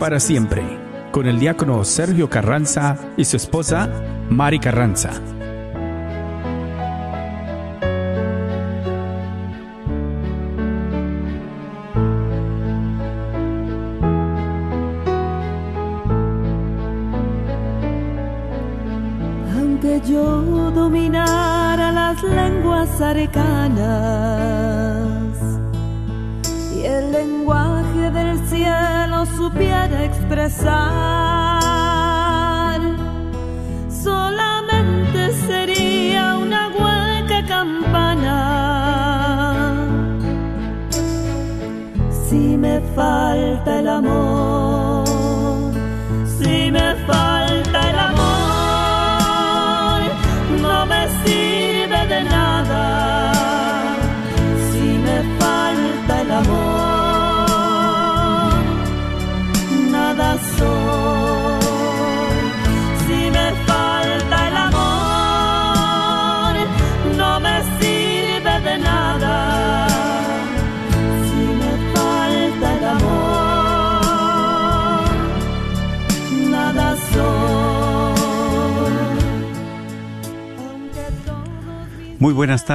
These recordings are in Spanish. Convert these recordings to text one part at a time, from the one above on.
para siempre, con el diácono Sergio Carranza y su esposa Mari Carranza.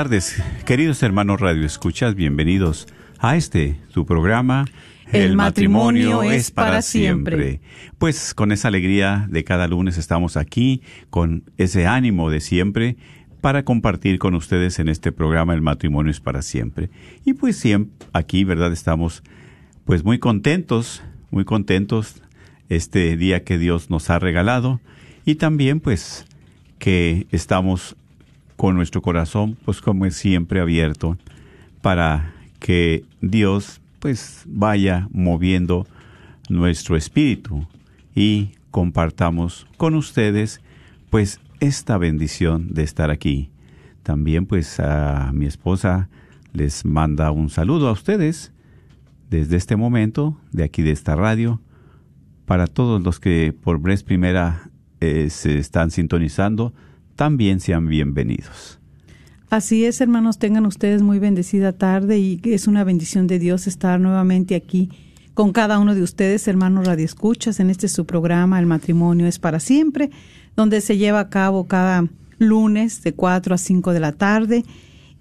Tardes, queridos hermanos Radio Escuchas, bienvenidos a este, su programa. El matrimonio es para siempre. Pues con esa alegría de cada lunes estamos aquí, con ese ánimo de siempre, para compartir con ustedes en este programa El matrimonio es para siempre. Y pues siempre aquí, ¿verdad? Estamos pues muy contentos, muy contentos este día que Dios nos ha regalado y también pues que estamos con nuestro corazón pues como es siempre abierto para que Dios pues vaya moviendo nuestro espíritu y compartamos con ustedes pues esta bendición de estar aquí. También pues a mi esposa les manda un saludo a ustedes desde este momento de aquí de esta radio para todos los que por vez primera eh, se están sintonizando, también sean bienvenidos. Así es, hermanos, tengan ustedes muy bendecida tarde y es una bendición de Dios estar nuevamente aquí con cada uno de ustedes, hermanos radioescuchas, en este su programa El matrimonio es para siempre, donde se lleva a cabo cada lunes de 4 a 5 de la tarde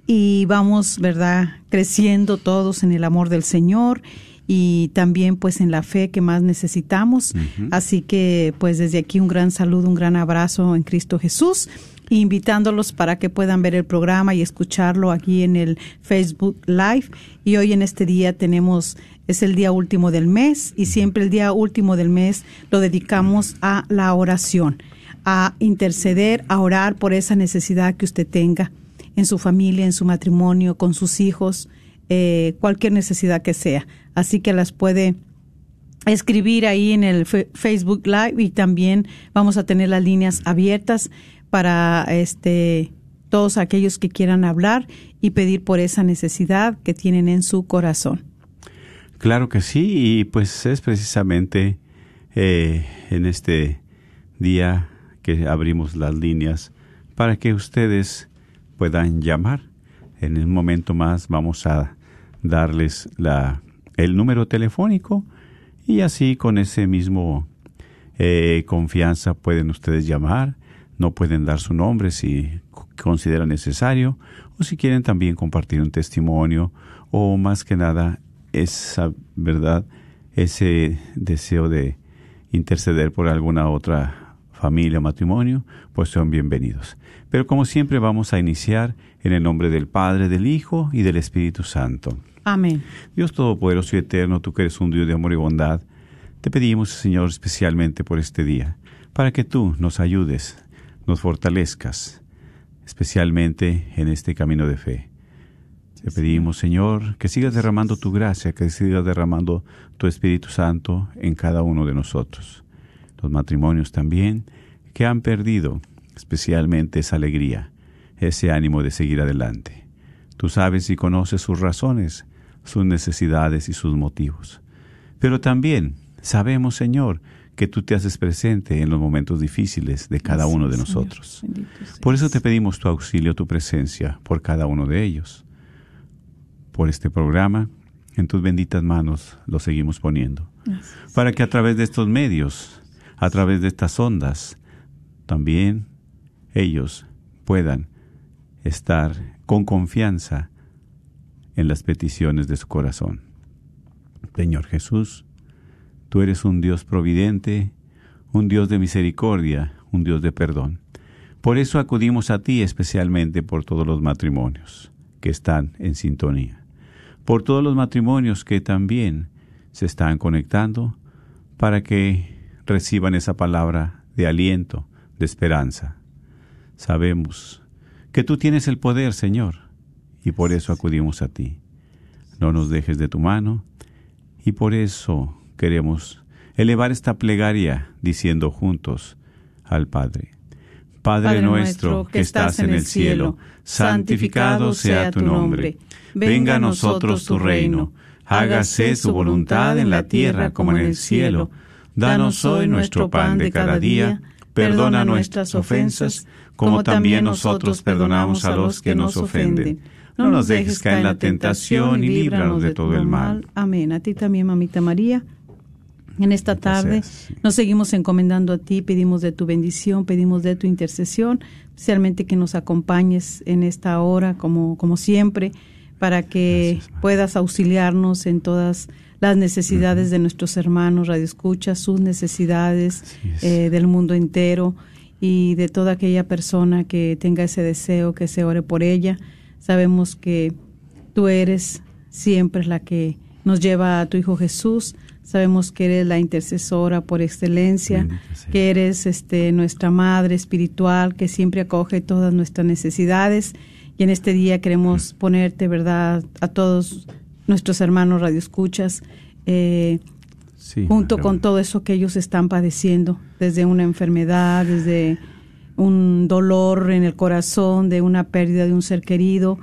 y vamos, ¿verdad?, creciendo todos en el amor del Señor y también pues en la fe que más necesitamos. Así que pues desde aquí un gran saludo, un gran abrazo en Cristo Jesús, invitándolos para que puedan ver el programa y escucharlo aquí en el Facebook Live. Y hoy en este día tenemos, es el día último del mes y siempre el día último del mes lo dedicamos a la oración, a interceder, a orar por esa necesidad que usted tenga en su familia, en su matrimonio, con sus hijos, eh, cualquier necesidad que sea. Así que las puede escribir ahí en el Facebook Live y también vamos a tener las líneas abiertas para este todos aquellos que quieran hablar y pedir por esa necesidad que tienen en su corazón. Claro que sí, y pues es precisamente eh, en este día que abrimos las líneas para que ustedes puedan llamar. En un momento más vamos a darles la, el número telefónico y así con ese mismo eh, confianza pueden ustedes llamar. No pueden dar su nombre si consideran necesario o si quieren también compartir un testimonio o más que nada esa verdad, ese deseo de interceder por alguna otra familia, matrimonio, pues son bienvenidos. Pero como siempre vamos a iniciar en el nombre del Padre, del Hijo y del Espíritu Santo. Amén. Dios Todopoderoso y Eterno, tú que eres un Dios de amor y bondad, te pedimos, Señor, especialmente por este día, para que tú nos ayudes, nos fortalezcas, especialmente en este camino de fe. Te pedimos, Señor, que sigas derramando tu gracia, que sigas derramando tu Espíritu Santo en cada uno de nosotros. Los matrimonios también que han perdido especialmente esa alegría, ese ánimo de seguir adelante. Tú sabes y conoces sus razones, sus necesidades y sus motivos. Pero también sabemos, Señor, que tú te haces presente en los momentos difíciles de cada uno de nosotros. Por eso te pedimos tu auxilio, tu presencia por cada uno de ellos. Por este programa en tus benditas manos lo seguimos poniendo. Para que a través de estos medios, a través de estas ondas, también ellos puedan estar con confianza en las peticiones de su corazón. Señor Jesús, tú eres un Dios providente, un Dios de misericordia, un Dios de perdón. Por eso acudimos a ti especialmente por todos los matrimonios que están en sintonía, por todos los matrimonios que también se están conectando para que reciban esa palabra de aliento, de esperanza. Sabemos que tú tienes el poder, Señor, y por eso acudimos a ti. No nos dejes de tu mano, y por eso queremos elevar esta plegaria diciendo juntos al Padre. Padre, nuestro que estás en el cielo, santificado sea tu nombre. Venga a nosotros tu reino. Hágase tu voluntad en la tierra como en el cielo. Danos hoy nuestro pan de cada día. Perdona nuestras ofensas, como también nosotros perdonamos a los que nos ofenden. No nos dejes caer en la tentación y líbranos de todo el mal. Amén. A ti también, mamita María. En esta tarde nos seguimos encomendando a ti, pedimos de tu bendición, pedimos de tu intercesión, especialmente que nos acompañes en esta hora, como, como siempre, para que puedas auxiliarnos en todas las necesidades de nuestros hermanos, Radio Escucha, sus necesidades eh, del mundo entero y de toda aquella persona que tenga ese deseo, que se ore por ella. Sabemos que tú eres siempre la que nos lleva a tu Hijo Jesús. Sabemos que eres la intercesora por excelencia, que eres este, nuestra madre espiritual, que siempre acoge todas nuestras necesidades. Y en este día queremos ponerte, ¿verdad?, a todos nuestros hermanos radioescuchas, eh, junto con todo eso que ellos están padeciendo, desde una enfermedad, desde un dolor en el corazón, de una pérdida de un ser querido,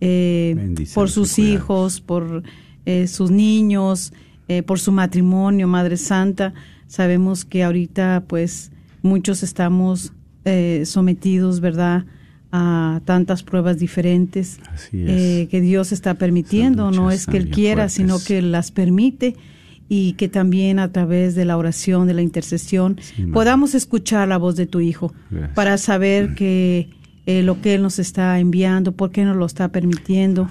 eh, por sus hijos, por eh, sus niños, eh, por su matrimonio, Madre Santa. Sabemos que ahorita pues muchos estamos eh, sometidos, ¿verdad? A tantas pruebas diferentes que Dios está permitiendo, no es que Él quiera, sino que las permite y que también a través de la oración, de la intercesión, podamos escuchar la voz de tu Hijo para saber que eh, lo que Él nos está enviando, por qué nos lo está permitiendo,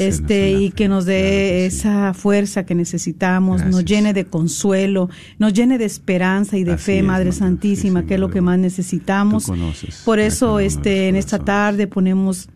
este y que nos dé esa fuerza que necesitamos, nos llene de consuelo, nos llene de esperanza y de fe, Madre Santísima, que es lo que más necesitamos. Por eso, este, en esta tarde ponemos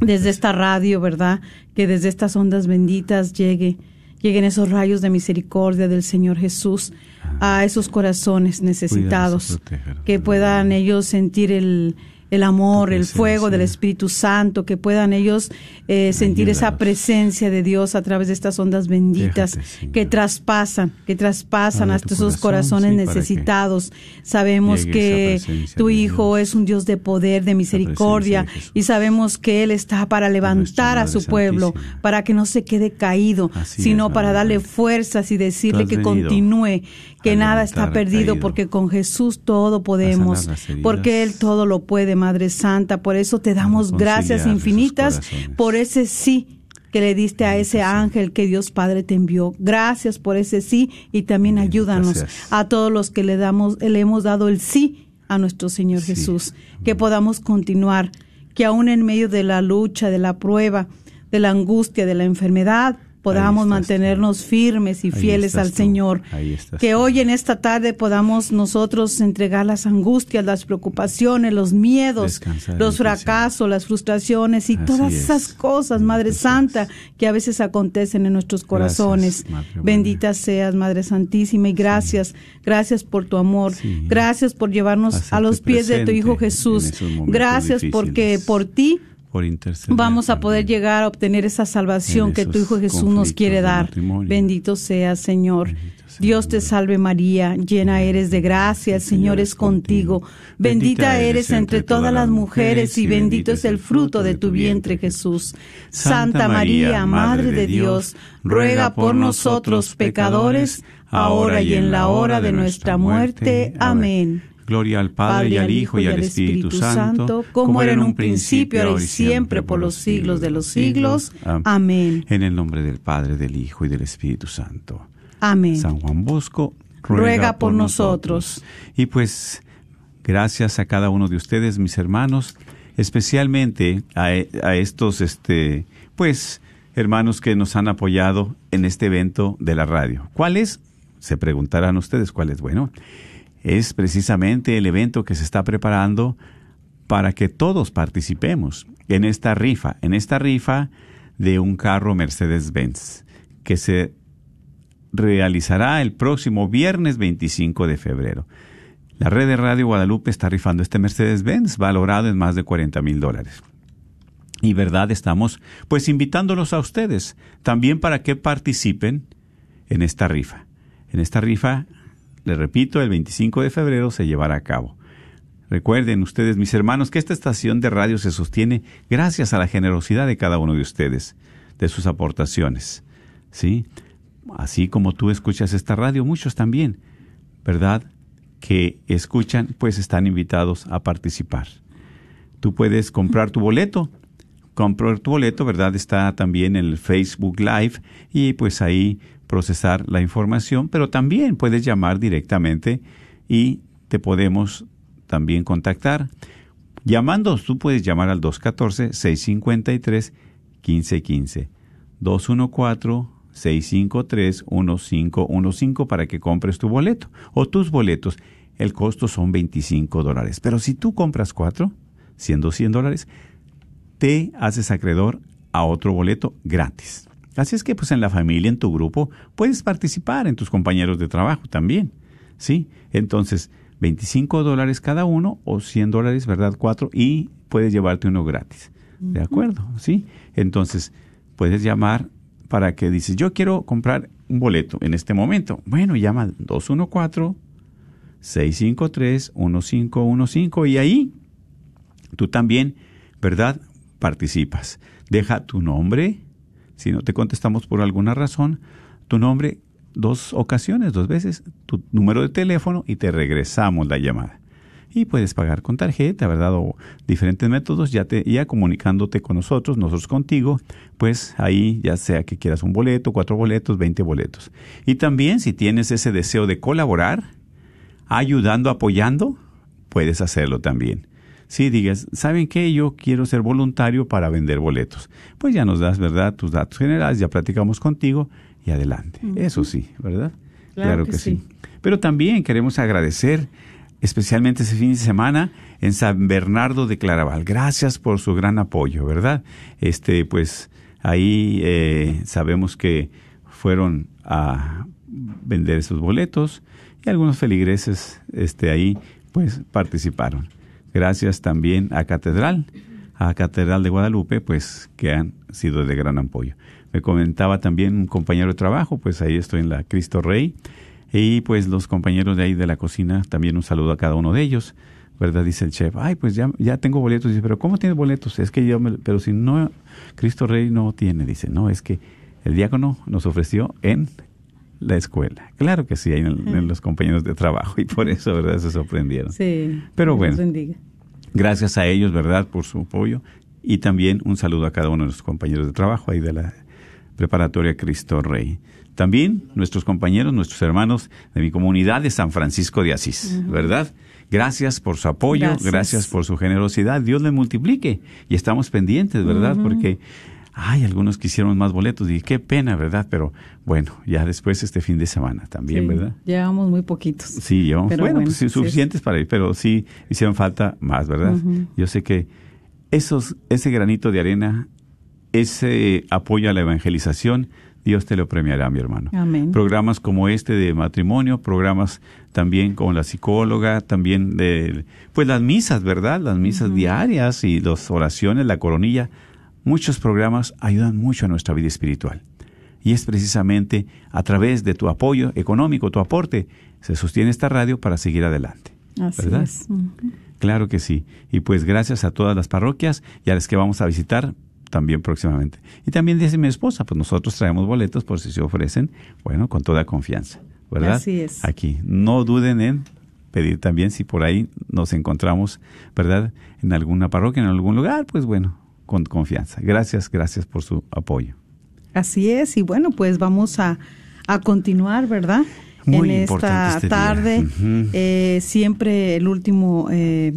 desde esta radio, ¿verdad? Que desde estas ondas benditas llegue lleguen esos rayos de misericordia del Señor Jesús a esos corazones necesitados, que puedan ellos sentir el, el amor, el fuego del Espíritu Santo, que puedan ellos eh, sentir esa presencia de Dios a través de estas ondas benditas que traspasan, que traspasan hasta esos corazones necesitados. Sabemos que tu Hijo es un Dios de poder, de misericordia, y sabemos que Él está para levantar a su pueblo, para que no se quede caído, sino para darle fuerzas y decirle que continúe, que nada está perdido, porque con Jesús todo podemos, porque Él todo lo puede, Madre Santa. Por eso te damos gracias infinitas por ese sí que le diste a ese ángel que Dios Padre te envió. Gracias por ese sí y también ayúdanos a todos los que le damos, le hemos dado el sí a nuestro Señor Jesús, que podamos continuar, que aún en medio de la lucha, de la prueba, de la angustia, de la enfermedad, podamos mantenernos firmes y fieles al Señor. Que hoy en esta tarde podamos nosotros entregar las angustias, las preocupaciones, los miedos, los fracasos, las frustraciones y todas esas cosas, Madre Santa, que a veces acontecen en nuestros corazones. Bendita seas, Madre Santísima, y gracias, gracias por tu amor. Gracias por llevarnos a los pies de tu Hijo Jesús. Gracias porque por ti vamos a poder llegar a obtener esa salvación que tu Hijo Jesús nos quiere dar. Bendito sea, Señor. Dios te salve María, llena eres de gracia, el Señor es contigo. Bendita eres entre todas las mujeres y bendito es el fruto de tu vientre Jesús. Santa María, Madre de Dios, ruega por nosotros pecadores, ahora y en la hora de nuestra muerte. Amén. Gloria al Padre, y al Hijo y al Espíritu, Santo, como era en un principio, ahora y siempre, por los siglos de los siglos. Amén. En el nombre del Padre, del Hijo y del Espíritu Santo. Amén. San Juan Bosco, ruega, por, nosotros. Y pues, gracias a cada uno de ustedes, mis hermanos, especialmente a, a estos, este, pues, hermanos que nos han apoyado en este evento de la radio. ¿Cuál es? Se preguntarán ustedes cuál es. Bueno, es precisamente el evento que se está preparando para que todos participemos en esta rifa, en esta rifa de un carro Mercedes-Benz que se realizará el próximo viernes 25 de febrero. La red de Radio Guadalupe está rifando este Mercedes-Benz valorado en más de 40 mil dólares. Y verdad, estamos pues invitándolos a ustedes también para que participen en esta rifa. En esta rifa, les repito, el 25 de febrero se llevará a cabo. Recuerden ustedes, mis hermanos, que esta estación de radio se sostiene gracias a la generosidad de cada uno de ustedes, de sus aportaciones. ¿Sí? Así como tú escuchas esta radio, muchos también, ¿verdad? Que escuchan, pues están invitados a participar. Tú puedes comprar tu boleto comprar tu boleto, ¿verdad? Está también en el Facebook Live y pues ahí procesar la información, pero también puedes llamar directamente y te podemos también contactar. Llamando, tú puedes llamar al 214-653-1515. 214-653-1515 para que compres tu boleto o tus boletos. El costo son 25 dólares. Pero si tú compras cuatro, siendo 100 dólares, te haces acreedor a otro boleto gratis. Así es que pues en la familia, en tu grupo, puedes participar en tus compañeros de trabajo también. ¿Sí? Entonces, 25 dólares cada uno o 100 dólares, ¿verdad? Cuatro y puedes llevarte uno gratis. ¿De acuerdo? ¿Sí? Entonces, puedes llamar para que dices, yo quiero comprar un boleto en este momento. Bueno, llama al 214-653-1515 y ahí tú también, ¿verdad? participas. Deja tu nombre, si no te contestamos por alguna razón, tu nombre dos ocasiones, dos veces, tu número de teléfono y te regresamos la llamada. Y puedes pagar con tarjeta, ¿verdad? O diferentes métodos, ya, te, ya comunicándote con nosotros, nosotros contigo, pues ahí ya sea que quieras un boleto, cuatro boletos, veinte boletos. Y también si tienes ese deseo de colaborar, ayudando, apoyando, puedes hacerlo también si digas, ¿saben qué? Yo quiero ser voluntario para vender boletos. Pues ya nos das, ¿verdad? Tus datos generales, ya platicamos contigo y adelante. Eso sí, ¿verdad? Claro, que, sí. Pero también queremos agradecer especialmente ese fin de semana en San Bernardo de Claraval. Gracias por su gran apoyo, ¿verdad? Este, pues ahí eh, sabemos que fueron a vender esos boletos y algunos feligreses este, ahí pues participaron gracias también a Catedral, a Catedral de Guadalupe, pues que han sido de gran apoyo. Me comentaba también un compañero de trabajo, pues ahí estoy en la Cristo Rey, y pues los compañeros de ahí de la cocina, también un saludo a cada uno de ellos, ¿verdad? Dice el chef, ay, pues ya, ya tengo boletos. Dice, pero ¿cómo tienes boletos? Es que yo, me, pero si no, Cristo Rey no tiene. Dice, no, es que el diácono nos ofreció en la escuela. Claro que sí, hay en, los compañeros de trabajo y por eso, ¿verdad? Se sorprendieron. Sí. Pero bueno, gracias a ellos, ¿verdad? Por su apoyo y también un saludo a cada uno de los compañeros de trabajo ahí de la preparatoria Cristo Rey. También nuestros compañeros, nuestros hermanos de mi comunidad de San Francisco de Asís, ¿verdad? Gracias por su apoyo, gracias. por su generosidad. Dios le multiplique y estamos pendientes, ¿verdad? Porque ay, algunos quisieron más boletos y qué pena, ¿verdad? Pero bueno, ya después este fin de semana también, ¿verdad? Llevamos muy poquitos. Sí, llevamos, bueno, pues suficientes para ir, pero sí hicieron falta más, ¿verdad? Yo sé que esos, ese granito de arena, ese apoyo a la evangelización, Dios te lo premiará, mi hermano. Amén. Programas como este de matrimonio, programas también con la psicóloga, también de, pues las misas, ¿verdad? Las misas diarias y las oraciones, la coronilla, Muchos programas ayudan mucho a nuestra vida espiritual. Y es precisamente a través de tu apoyo económico, tu aporte, se sostiene esta radio para seguir adelante. Así ¿verdad? es. Claro que sí. Y pues gracias a todas las parroquias y a las que vamos a visitar también próximamente. Y también dice mi esposa, pues nosotros traemos boletos por si se ofrecen, bueno, con toda confianza, ¿verdad? Así es. Aquí. No duden en pedir también si por ahí nos encontramos, ¿verdad? En alguna parroquia, en algún lugar, pues bueno, con confianza. Gracias, gracias por su apoyo. Así es, y bueno, pues vamos a, a continuar, ¿verdad? Muy en importante esta este tarde, eh, siempre el último eh,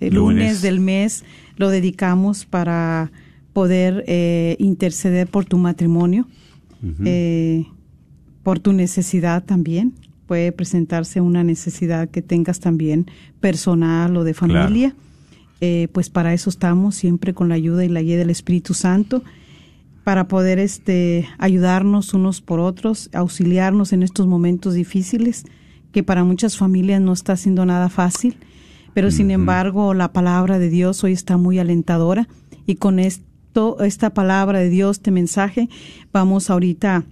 el lunes. Lunes. del mes lo dedicamos para poder eh, interceder por tu matrimonio, eh, por tu necesidad también. Puede presentarse una necesidad que tengas también personal o de Claro. Eh, pues para eso estamos siempre con la ayuda y la guía del Espíritu Santo para poder este ayudarnos unos por otros, auxiliarnos en estos momentos difíciles que para muchas familias no está siendo nada fácil, pero sin embargo la palabra de Dios hoy está muy alentadora y con esto esta palabra de Dios, este mensaje, vamos ahorita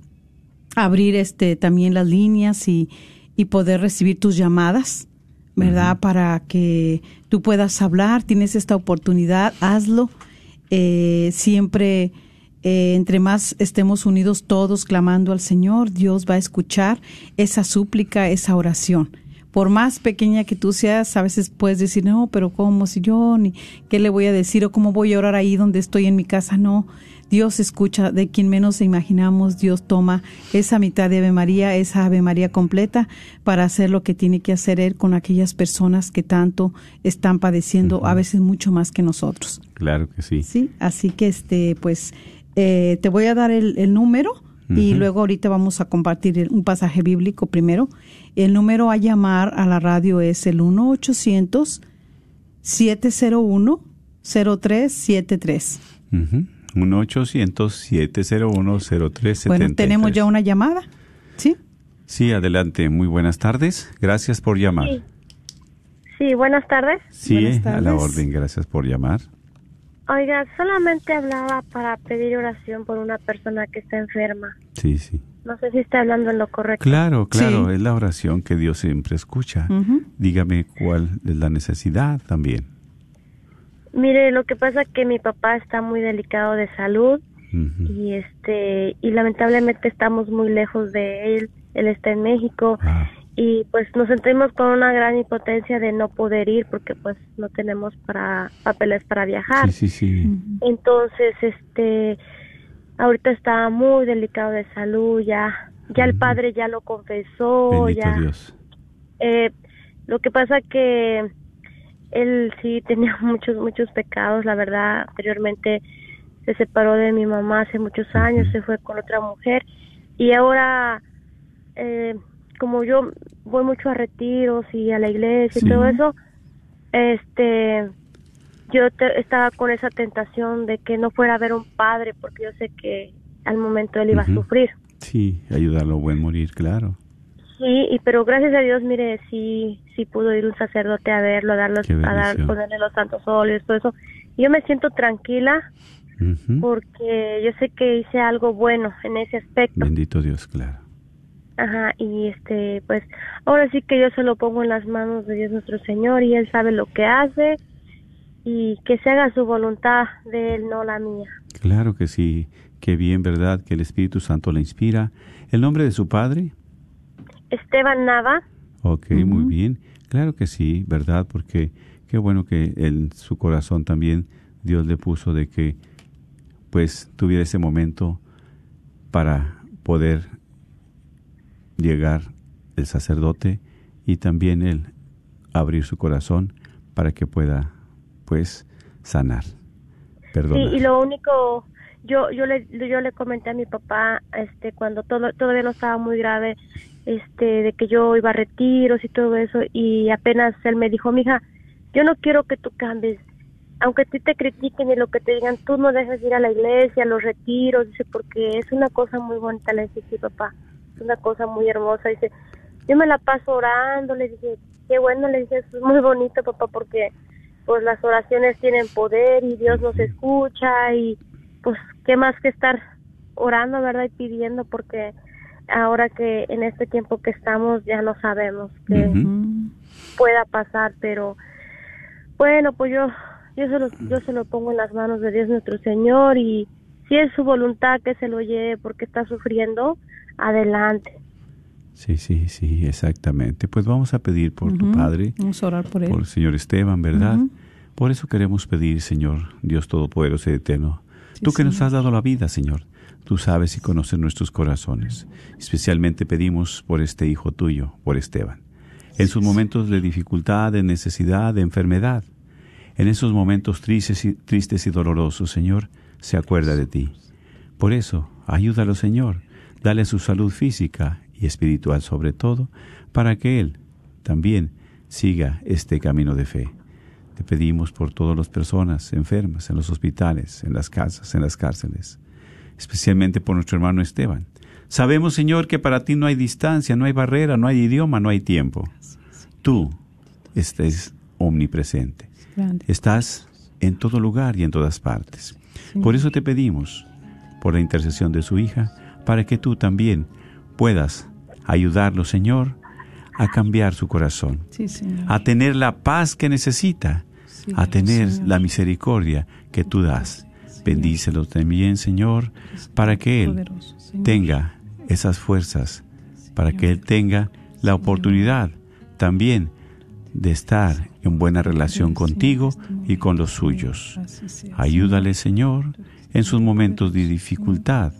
a abrir este también las líneas y, y poder recibir tus llamadas, ¿verdad? Para que tú puedas hablar, tienes esta oportunidad, hazlo. Eh, siempre, eh, entre más estemos unidos todos clamando al Señor, Dios va a escuchar esa súplica, esa oración. Por más pequeña que tú seas, a veces puedes decir, no, pero ¿cómo si yo? Ni, ¿Qué le voy a decir? ¿O cómo voy a orar ahí donde estoy en mi casa? No, Dios escucha, de quien menos imaginamos, Dios toma esa mitad de Ave María, esa Ave María completa, para hacer lo que tiene que hacer Él con aquellas personas que tanto están padeciendo, a veces mucho más que nosotros. Claro que sí. Sí, así que este, pues, eh, te voy a dar el, el número y luego ahorita vamos a compartir un pasaje bíblico primero. El número a llamar a la radio es el 1-800-701-0373. Ujú. 1-800-701-0373. Bueno, tenemos ya una llamada, ¿sí? Sí, adelante. Muy buenas tardes. Gracias por llamar. Sí. Sí, buenas tardes. Sí, Buenas a la tardes. orden. Gracias por llamar. Oiga, solamente hablaba para pedir oración por una persona que está enferma. Sí, sí. No sé si está hablando en lo correcto. Claro, claro. Sí. Es la oración que Dios siempre escucha. Dígame cuál es la necesidad también. Mire, lo que pasa es que mi papá está muy delicado de salud y este y lamentablemente estamos muy lejos de él. Él está en México Ah, y pues nos sentimos con una gran impotencia de no poder ir porque pues no tenemos para papeles para viajar. sí, sí, sí. Entonces, este, ahorita está muy delicado de salud, ya, ya el padre ya lo confesó, Bendito ya. Dios. Eh, lo que pasa que él sí tenía muchos, muchos pecados, la verdad, anteriormente se separó de mi mamá hace muchos años, se fue con otra mujer y ahora, eh, como yo voy mucho a retiros y a la iglesia Sí. y todo eso, este, yo te- estaba con esa tentación de que no fuera a ver un padre porque yo sé que al momento él iba a sufrir. Sí, ayudarlo a buen morir, claro. Sí, y pero gracias a Dios, mire, sí, sí pudo ir un sacerdote a verlo, a, darlos, a dar, ponerle los santos óleos, todo eso. Yo me siento tranquila porque yo sé que hice algo bueno en ese aspecto. Bendito Dios, claro. Ajá, y este, pues, ahora sí que yo se lo pongo en las manos de Dios nuestro Señor y Él sabe lo que hace y que se haga su voluntad de Él, no la mía. Claro que sí. Qué bien, ¿verdad? Que el Espíritu Santo le inspira. ¿El nombre de su padre? Esteban Nava, Ok, muy bien. Claro que sí, ¿verdad? Porque qué bueno que en su corazón también Dios le puso de que pues tuviera ese momento para poder llegar el sacerdote y también él abrir su corazón para que pueda pues sanar. Perdonar. Sí, y lo único, yo yo le yo le comenté a mi papá, este, cuando todo todavía no estaba muy grave, este, de que yo iba a retiros y todo eso, y apenas él me dijo, mija, yo no quiero que tú cambies, aunque ti te critiquen y lo que te digan, tú no dejes ir a la iglesia, a los retiros, dice, porque es una cosa muy bonita, le dije, sí, papá, es una cosa muy hermosa, dice, yo me la paso orando, le dije, qué bueno, le dije, es muy bonito, papá, porque pues las oraciones tienen poder y Dios nos escucha y pues qué más que estar orando, ¿verdad? Y pidiendo porque ahora que en este tiempo que estamos ya no sabemos qué pueda pasar, pero bueno, pues yo yo se lo yo se lo pongo en las manos de Dios nuestro Señor y si es su voluntad que se lo lleve porque está sufriendo, adelante. Sí, sí, sí, exactamente. Pues vamos a pedir por tu padre, Vamos a orar por él. por el señor Esteban, ¿verdad? Por eso queremos pedir, Señor, Dios Todopoderoso y Eterno, Sí, tú que nos has dado la vida, Señor, tú sabes y conoces nuestros corazones. Especialmente pedimos por este hijo tuyo, por Esteban. En sus momentos de dificultad, de necesidad, de enfermedad, en esos momentos tristes y, tristes y dolorosos, Señor, se acuerda de ti. Por eso, ayúdalo, Señor, dale su salud física y espiritual sobre todo, para que Él también siga este camino de fe. Te pedimos por todas las personas enfermas en los hospitales, en las casas, en las cárceles, especialmente por nuestro hermano Esteban. Sabemos, Señor, que para ti no hay distancia, no hay barrera, no hay idioma, no hay tiempo. Tú estés omnipresente. Estás en todo lugar y en todas partes. Por eso te pedimos, por la intercesión de su hija, para que tú también puedas ayudarlo, Señor, a cambiar su corazón, Sí, a tener la paz que necesita, Sí, a tener Señor. la misericordia que tú das. Bendícelo también, Señor, para que Él tenga esas fuerzas, para que Él tenga la oportunidad también de estar en buena relación contigo y con los suyos. Ayúdale, Señor, en sus momentos de dificultad.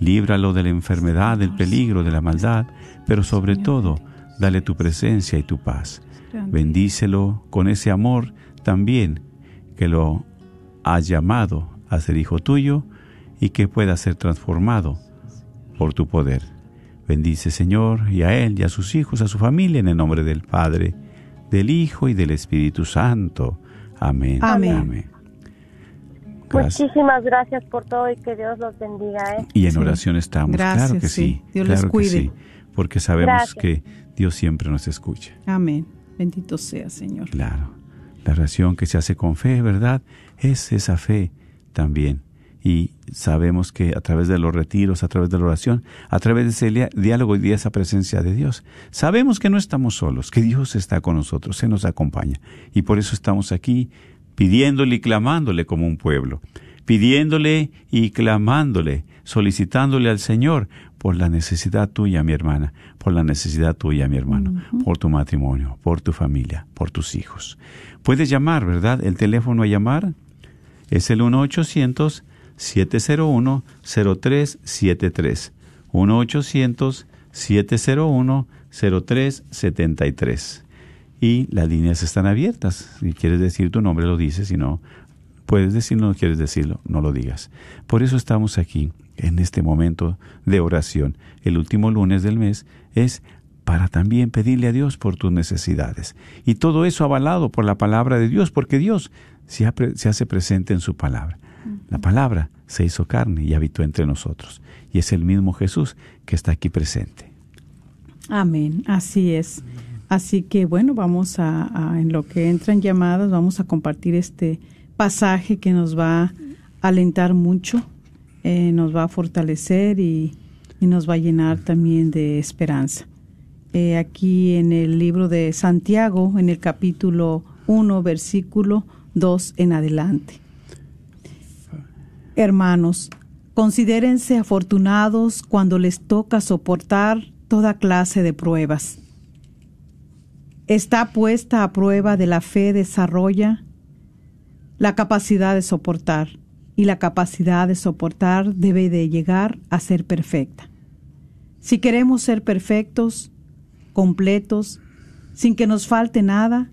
Líbralo de la enfermedad, del peligro, de la maldad, pero sobre todo, dale tu presencia y tu paz. Bendícelo con ese amor también que lo has llamado a ser hijo tuyo y que pueda ser transformado por tu poder. Bendice, Señor, y a él y a sus hijos, a su familia, en el nombre del Padre, del Hijo y del Espíritu Santo. Amén. Amén. Gracias. Muchísimas gracias por todo y que Dios los bendiga. ¿eh? Y en Sí. oración estamos, Gracias, claro que sí. sí. Dios les claro que cuide. sí, porque sabemos Gracias. que Dios siempre nos escucha. Amén. Bendito sea, Señor. Claro. La oración que se hace con fe, ¿verdad? Es esa fe también. Y sabemos que a través de los retiros, a través de la oración, a través de ese diálogo y de esa presencia de Dios, sabemos que no estamos solos, que Dios está con nosotros, se nos acompaña. Y por eso estamos aquí pidiéndole y clamándole como un pueblo, pidiéndole y clamándole, solicitándole al Señor por la necesidad tuya, mi hermana, por la necesidad tuya, mi hermano, por tu matrimonio, por tu familia, por tus hijos. Puedes llamar, ¿verdad? El teléfono a llamar es el 1-800-701-0373. 1-800-701-0373. Y las líneas están abiertas. Si quieres decir tu nombre, lo dices. Si no, puedes decirlo, no quieres decirlo, no lo digas. Por eso estamos aquí, en este momento de oración. El último lunes del mes es para también pedirle a Dios por tus necesidades. Y todo eso avalado por la palabra de Dios, porque Dios se, hace presente en su palabra. La palabra se hizo carne y habitó entre nosotros. Y es el mismo Jesús que está aquí presente. Amén, así es. Así que bueno, vamos a, a- en lo que entran llamadas, vamos a compartir este pasaje que nos va a alentar mucho, eh, nos va a fortalecer y, y nos va a llenar también de esperanza. Eh, aquí en el libro de Santiago, en el capítulo 1, versículo 2 en adelante. Hermanos, considérense afortunados cuando les toca soportar toda clase de pruebas. Está puesta a prueba de la fe desarrolla la capacidad de soportar y la capacidad de soportar debe de llegar a ser perfecta. Si queremos ser perfectos, completos, sin que nos falte nada,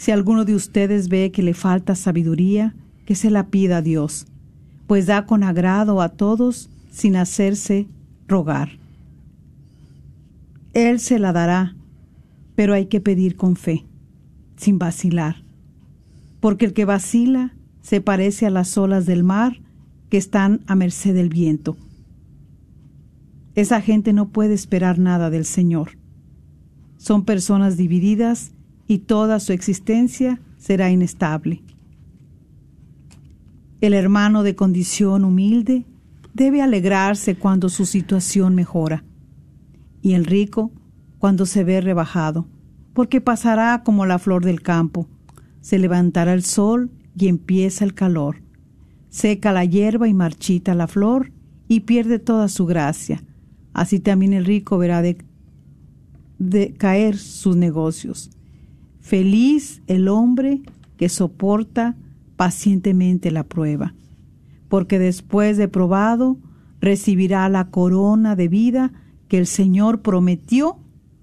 si alguno de ustedes ve que le falta sabiduría, que se la pida a Dios, pues da con agrado a todos sin hacerse rogar. Él se la dará, pero hay que pedir con fe, sin vacilar, porque el que vacila se parece a las olas del mar que están a merced del viento. Esa gente no puede esperar nada del Señor. Son personas divididas y toda su existencia será inestable. El hermano de condición humilde debe alegrarse cuando su situación mejora, y el rico cuando se ve rebajado, porque pasará como la flor del campo, se levantará el sol y empieza el calor, seca la hierba y marchita la flor y pierde toda su gracia. Así también el rico verá de de caer sus negocios. Feliz el hombre que soporta pacientemente la prueba, porque después de probado recibirá la corona de vida que el Señor prometió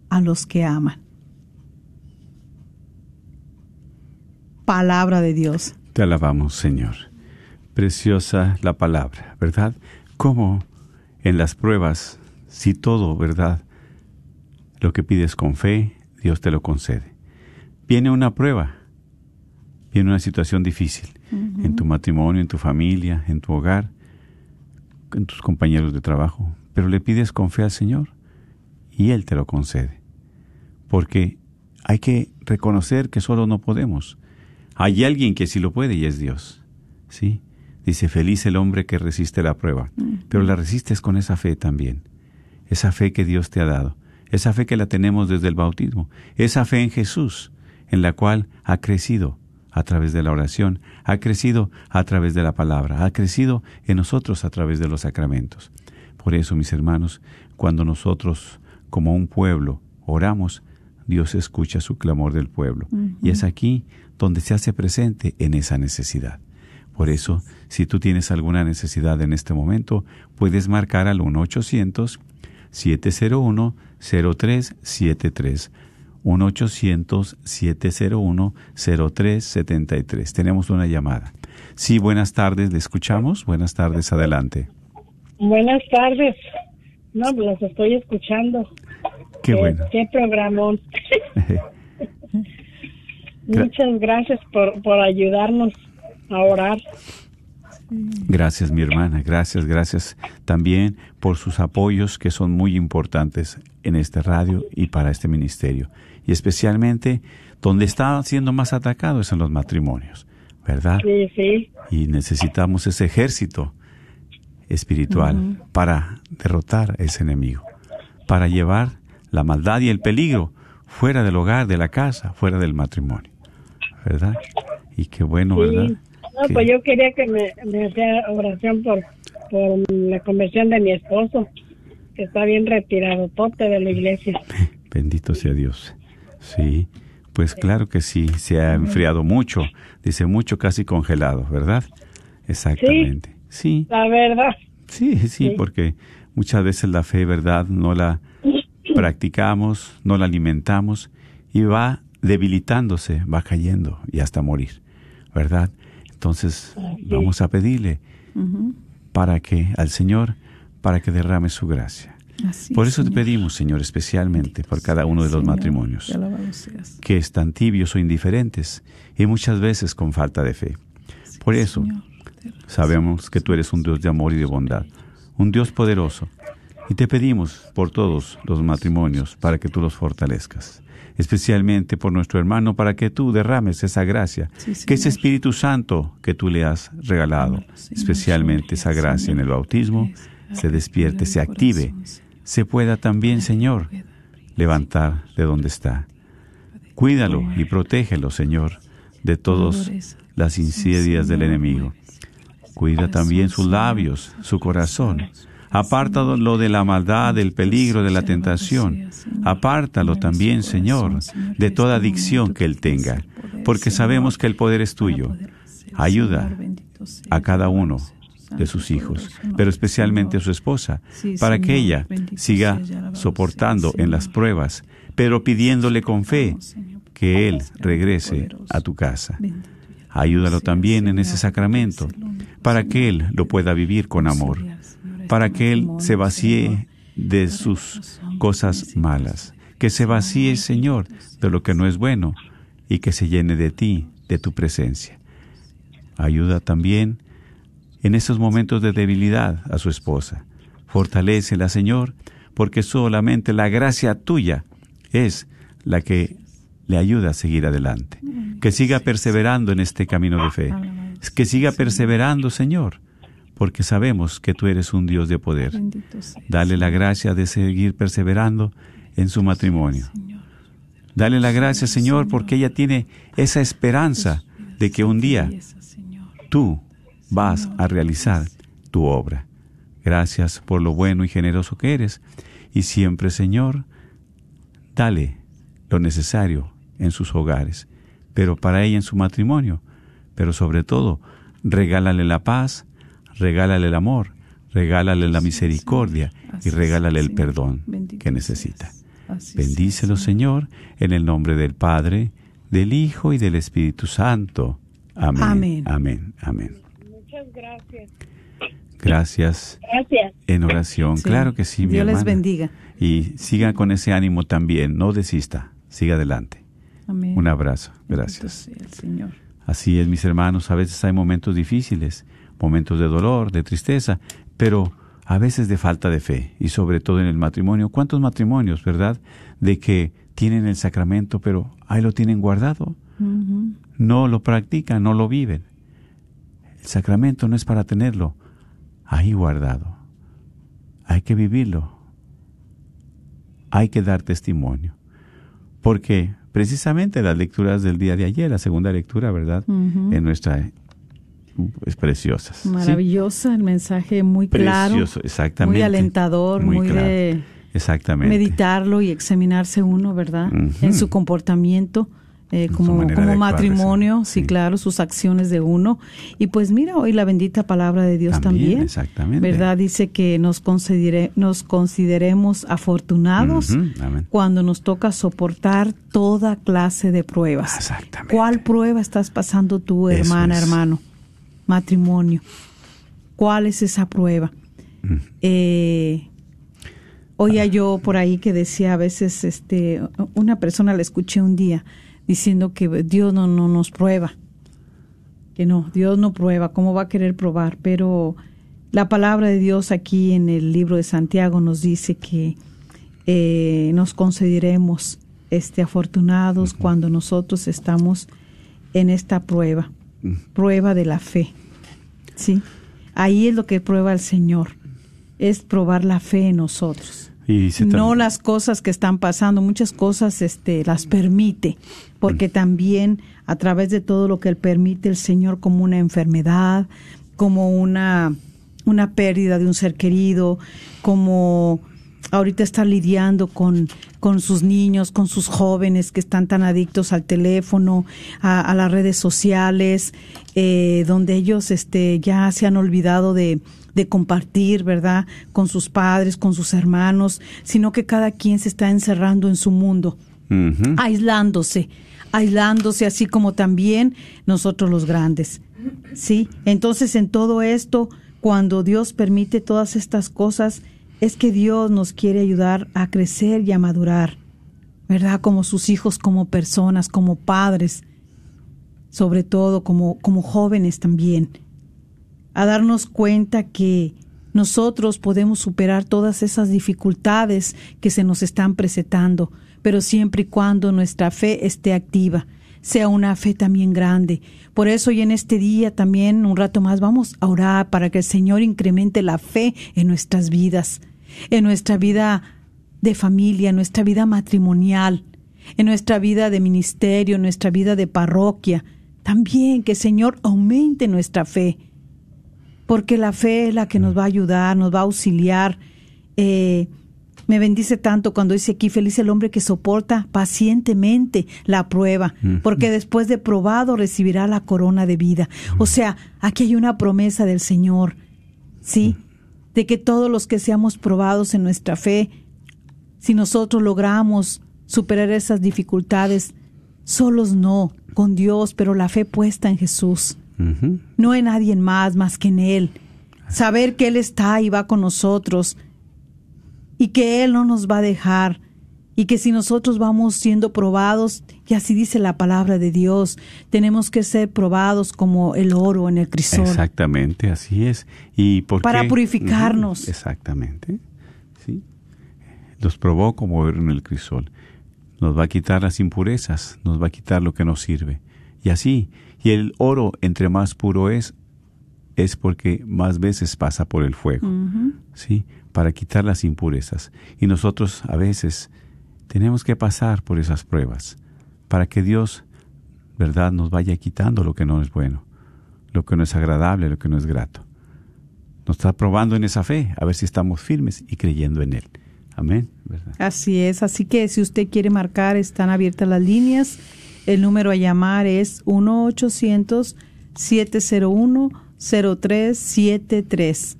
a los que aman. Palabra de Dios. Te alabamos, Señor. Preciosa la palabra, ¿verdad? Como en las pruebas, si todo, ¿verdad? Lo que pides con fe, Dios te lo concede. Viene una prueba, viene una situación difícil en tu matrimonio, en tu familia, en tu hogar, en tus compañeros de trabajo, pero le pides con fe al Señor y Él te lo concede. Porque hay que reconocer que solo no podemos. Hay alguien que sí lo puede y es Dios. ¿Sí? Dice, feliz el hombre que resiste la prueba, pero la resistes con esa fe también. Esa fe que Dios te ha dado, esa fe que la tenemos desde el bautismo, esa fe en Jesús, en la cual ha crecido a través de la oración, ha crecido a través de la palabra, ha crecido en nosotros a través de los sacramentos. Por eso, mis hermanos, cuando nosotros, como un pueblo, oramos, Dios escucha su clamor del pueblo. Y es aquí donde se hace presente en esa necesidad. Por eso, si tú tienes alguna necesidad en este momento, puedes marcar al 1-800-701-0373. 1-800-701-0373. Tenemos una llamada. Sí, buenas tardes, le escuchamos. Buenas tardes, adelante. Buenas tardes. No, los estoy escuchando. Qué bueno. Qué programón. Muchas gracias por, por ayudarnos a orar. Gracias, mi hermana. Gracias, gracias también por sus apoyos que son muy importantes en este radio y para este ministerio. Y especialmente donde está siendo más atacado es en los matrimonios, ¿verdad? Sí, sí. Y necesitamos ese ejército espiritual para derrotar a ese enemigo, para llevar la maldad y el peligro fuera del hogar, de la casa, fuera del matrimonio, ¿verdad? Y qué bueno, Sí. ¿verdad? No, Que- pues yo quería que me, me hiciera oración por, por la conversión de mi esposo, que está bien retirado, tote de la iglesia. Bendito sea Dios. Sí, pues claro que sí, se ha enfriado mucho, dice mucho casi congelado, ¿verdad? Exactamente. Sí, La verdad. sí, sí, porque muchas veces la fe, ¿verdad? No la practicamos, no la alimentamos y va debilitándose, va cayendo y hasta morir, ¿verdad? Entonces vamos a pedirle para que al Señor, para que derrame su gracia. Así, Por eso te pedimos, Señor, especialmente por cada uno de los Señor, matrimonios, que están tibios o indiferentes y muchas veces con falta de fe. Por eso Señor, sabemos que tú eres un Dios de amor y de bondad, un Dios poderoso, y te pedimos por todos los matrimonios para que tú los fortalezcas, especialmente por nuestro hermano para que tú derrames esa gracia, Sí, que ese. Espíritu Santo que tú le has regalado, especialmente esa gracia en el bautismo, se despierte, se active. Se pueda también, Señor, levantar de donde está. Cuídalo y protégelo, Señor, de todas las insidias del enemigo. Cuida también sus labios, su corazón. Apártalo de la maldad, del peligro, de la tentación. Apártalo también, Señor, de toda adicción que él tenga, porque sabemos que el poder es tuyo. Ayuda a cada uno de sus hijos, pero especialmente a su esposa, para que ella siga soportando en las pruebas, pero pidiéndole con fe que Él regrese a tu casa. Ayúdalo también en ese sacramento, para que Él lo pueda vivir con amor, para que Él se vacíe de sus cosas malas, que se vacíe, Señor, de lo que no es bueno y que se llene de ti, de tu presencia. Ayuda también en esos momentos de debilidad a su esposa. Fortalécela, Señor, porque solamente la gracia tuya es la que le ayuda a seguir adelante. Que siga perseverando en este camino de fe. Que siga perseverando, Señor, porque sabemos que tú eres un Dios de poder. Dale la gracia de seguir perseverando en su matrimonio. Dale la gracia, Señor, porque ella tiene esa esperanza de que un día tú vas a realizar tu obra. Gracias por lo bueno y generoso que eres. Y siempre, Señor, dale lo necesario en sus hogares, pero para ella en su matrimonio, pero sobre todo, regálale la paz, regálale el amor, regálale la misericordia y regálale el perdón que necesita. Bendícelo, Señor, en el nombre del Padre, del Hijo y del Espíritu Santo. Amén. Amén. Amén. Amén. Gracias. Gracias Gracias. en oración. Sí. Claro que sí, mi Dios les hermana. bendiga. Y siga con ese ánimo también. No desista. Siga adelante. Amén. Un abrazo. Gracias. el Señor. Así es, mis hermanos. A veces hay momentos difíciles, momentos de dolor, de tristeza, pero a veces de falta de fe. Y sobre todo en el matrimonio. ¿Cuántos matrimonios, verdad? De que tienen el sacramento, pero ahí lo tienen guardado. No lo practican, no lo viven. El sacramento no es para tenerlo ahí guardado. Hay que vivirlo. Hay que dar testimonio. Porque precisamente las lecturas del día de ayer, la segunda lectura, ¿verdad? En nuestra es preciosas. ¿sí? Maravillosa, el mensaje muy claro, Precioso, exactamente. muy alentador, muy, claro. de Exactamente. meditarlo y examinarse uno, ¿verdad? En su comportamiento eh, como, matrimonio, sí. sí, claro, sus acciones de uno. Y pues mira, hoy la bendita palabra de Dios También, también, exactamente. ¿verdad? Dice que nos, considere, nos consideremos afortunados cuando nos toca soportar toda clase de pruebas. Exactamente. ¿Cuál prueba estás pasando tú, hermana, es. hermano? Matrimonio. ¿Cuál es esa prueba? Mm. Eh, oía yo por ahí que decía a veces, este, una persona la escuché un día diciendo que Dios no, no nos prueba, que no, Dios no prueba, ¿cómo va a querer probar? Pero la palabra de Dios aquí en el libro de Santiago nos dice que eh, nos consideremos este, afortunados cuando nosotros estamos en esta prueba, prueba de la fe. ¿sí? Ahí es lo que prueba el Señor, es probar la fe en nosotros. Y No las cosas que están pasando, muchas cosas este, las permite, porque también a través de todo lo que Él permite, el Señor como una enfermedad, como una, una pérdida de un ser querido, como ahorita está lidiando con, con sus niños, con sus jóvenes que están tan adictos al teléfono, a, a las redes sociales, eh, donde ellos este, ya se han olvidado de, de compartir, ¿verdad? Con sus padres, con sus hermanos, sino que cada quien se está encerrando en su mundo aislándose, aislándose así como también nosotros los grandes. ¿Sí? Entonces en todo esto, cuando Dios permite todas estas cosas, es que Dios nos quiere ayudar a crecer y a madurar, ¿verdad? Como sus hijos, como personas, como padres, sobre todo como, como jóvenes también, a darnos cuenta que nosotros podemos superar todas esas dificultades que se nos están presentando, pero siempre y cuando nuestra fe esté activa, sea una fe también grande. Por eso y en este día también, un rato más, vamos a orar para que el Señor incremente la fe en nuestras vidas, en nuestra vida de familia, en nuestra vida matrimonial, en nuestra vida de ministerio, en nuestra vida de parroquia. También que el Señor aumente nuestra fe porque la fe es la que nos va a ayudar, nos va a auxiliar. Eh, me bendice tanto cuando dice aquí, feliz el hombre que soporta pacientemente la prueba, porque después de probado recibirá la corona de vida. O sea, aquí hay una promesa del Señor, ¿sí? De que todos los que seamos probados en nuestra fe, si nosotros logramos superar esas dificultades, solos no, con Dios, pero la fe puesta en Jesús No en nadie más más que en Él. Saber que Él está y va con nosotros y que Él no nos va a dejar y que si nosotros vamos siendo probados, y así dice la palabra de Dios, tenemos que ser probados como el oro en el crisol. Exactamente, así es. ¿Y por Para qué? purificarnos. Exactamente. Sí. Los probó como oro en el crisol. Nos va a quitar las impurezas, nos va a quitar lo que nos sirve. Y así, y el oro entre más puro es, es porque más veces pasa por el fuego. ¿sí? Para quitar las impurezas. Y nosotros a veces tenemos que pasar por esas pruebas para que Dios, ¿verdad?, nos vaya quitando lo que no es bueno, lo que no es agradable, lo que no es grato. Nos está probando en esa fe, a ver si estamos firmes y creyendo en Él. Amén. ¿verdad? Así es, así que si usted quiere marcar, están abiertas las líneas. El número a llamar es 1-800-701-0373.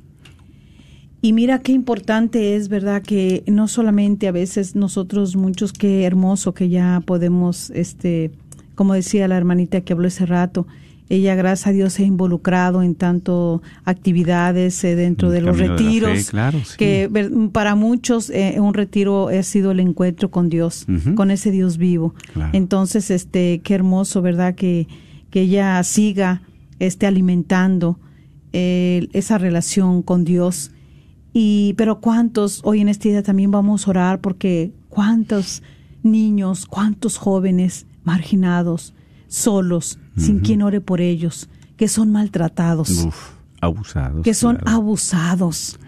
Y mira qué importante es, ¿verdad? Que no solamente a veces nosotros muchos, qué hermoso que ya podemos, este, como decía la hermanita que habló ese rato, ella, gracias a Dios, se ha involucrado en tanto actividades eh, dentro de los camino de fe, retiros, claro, sí. que para muchos eh, un retiro ha sido el encuentro con Dios, con ese Dios vivo. Claro. Entonces, este, qué hermoso, ¿verdad? Que, que ella siga este, alimentando eh, esa relación con Dios. Y, pero cuántos, hoy en este día también vamos a orar porque cuántos niños, cuántos jóvenes marginados, solos, sin quien ore por ellos, que son maltratados Uf, abusados. que son claro. abusados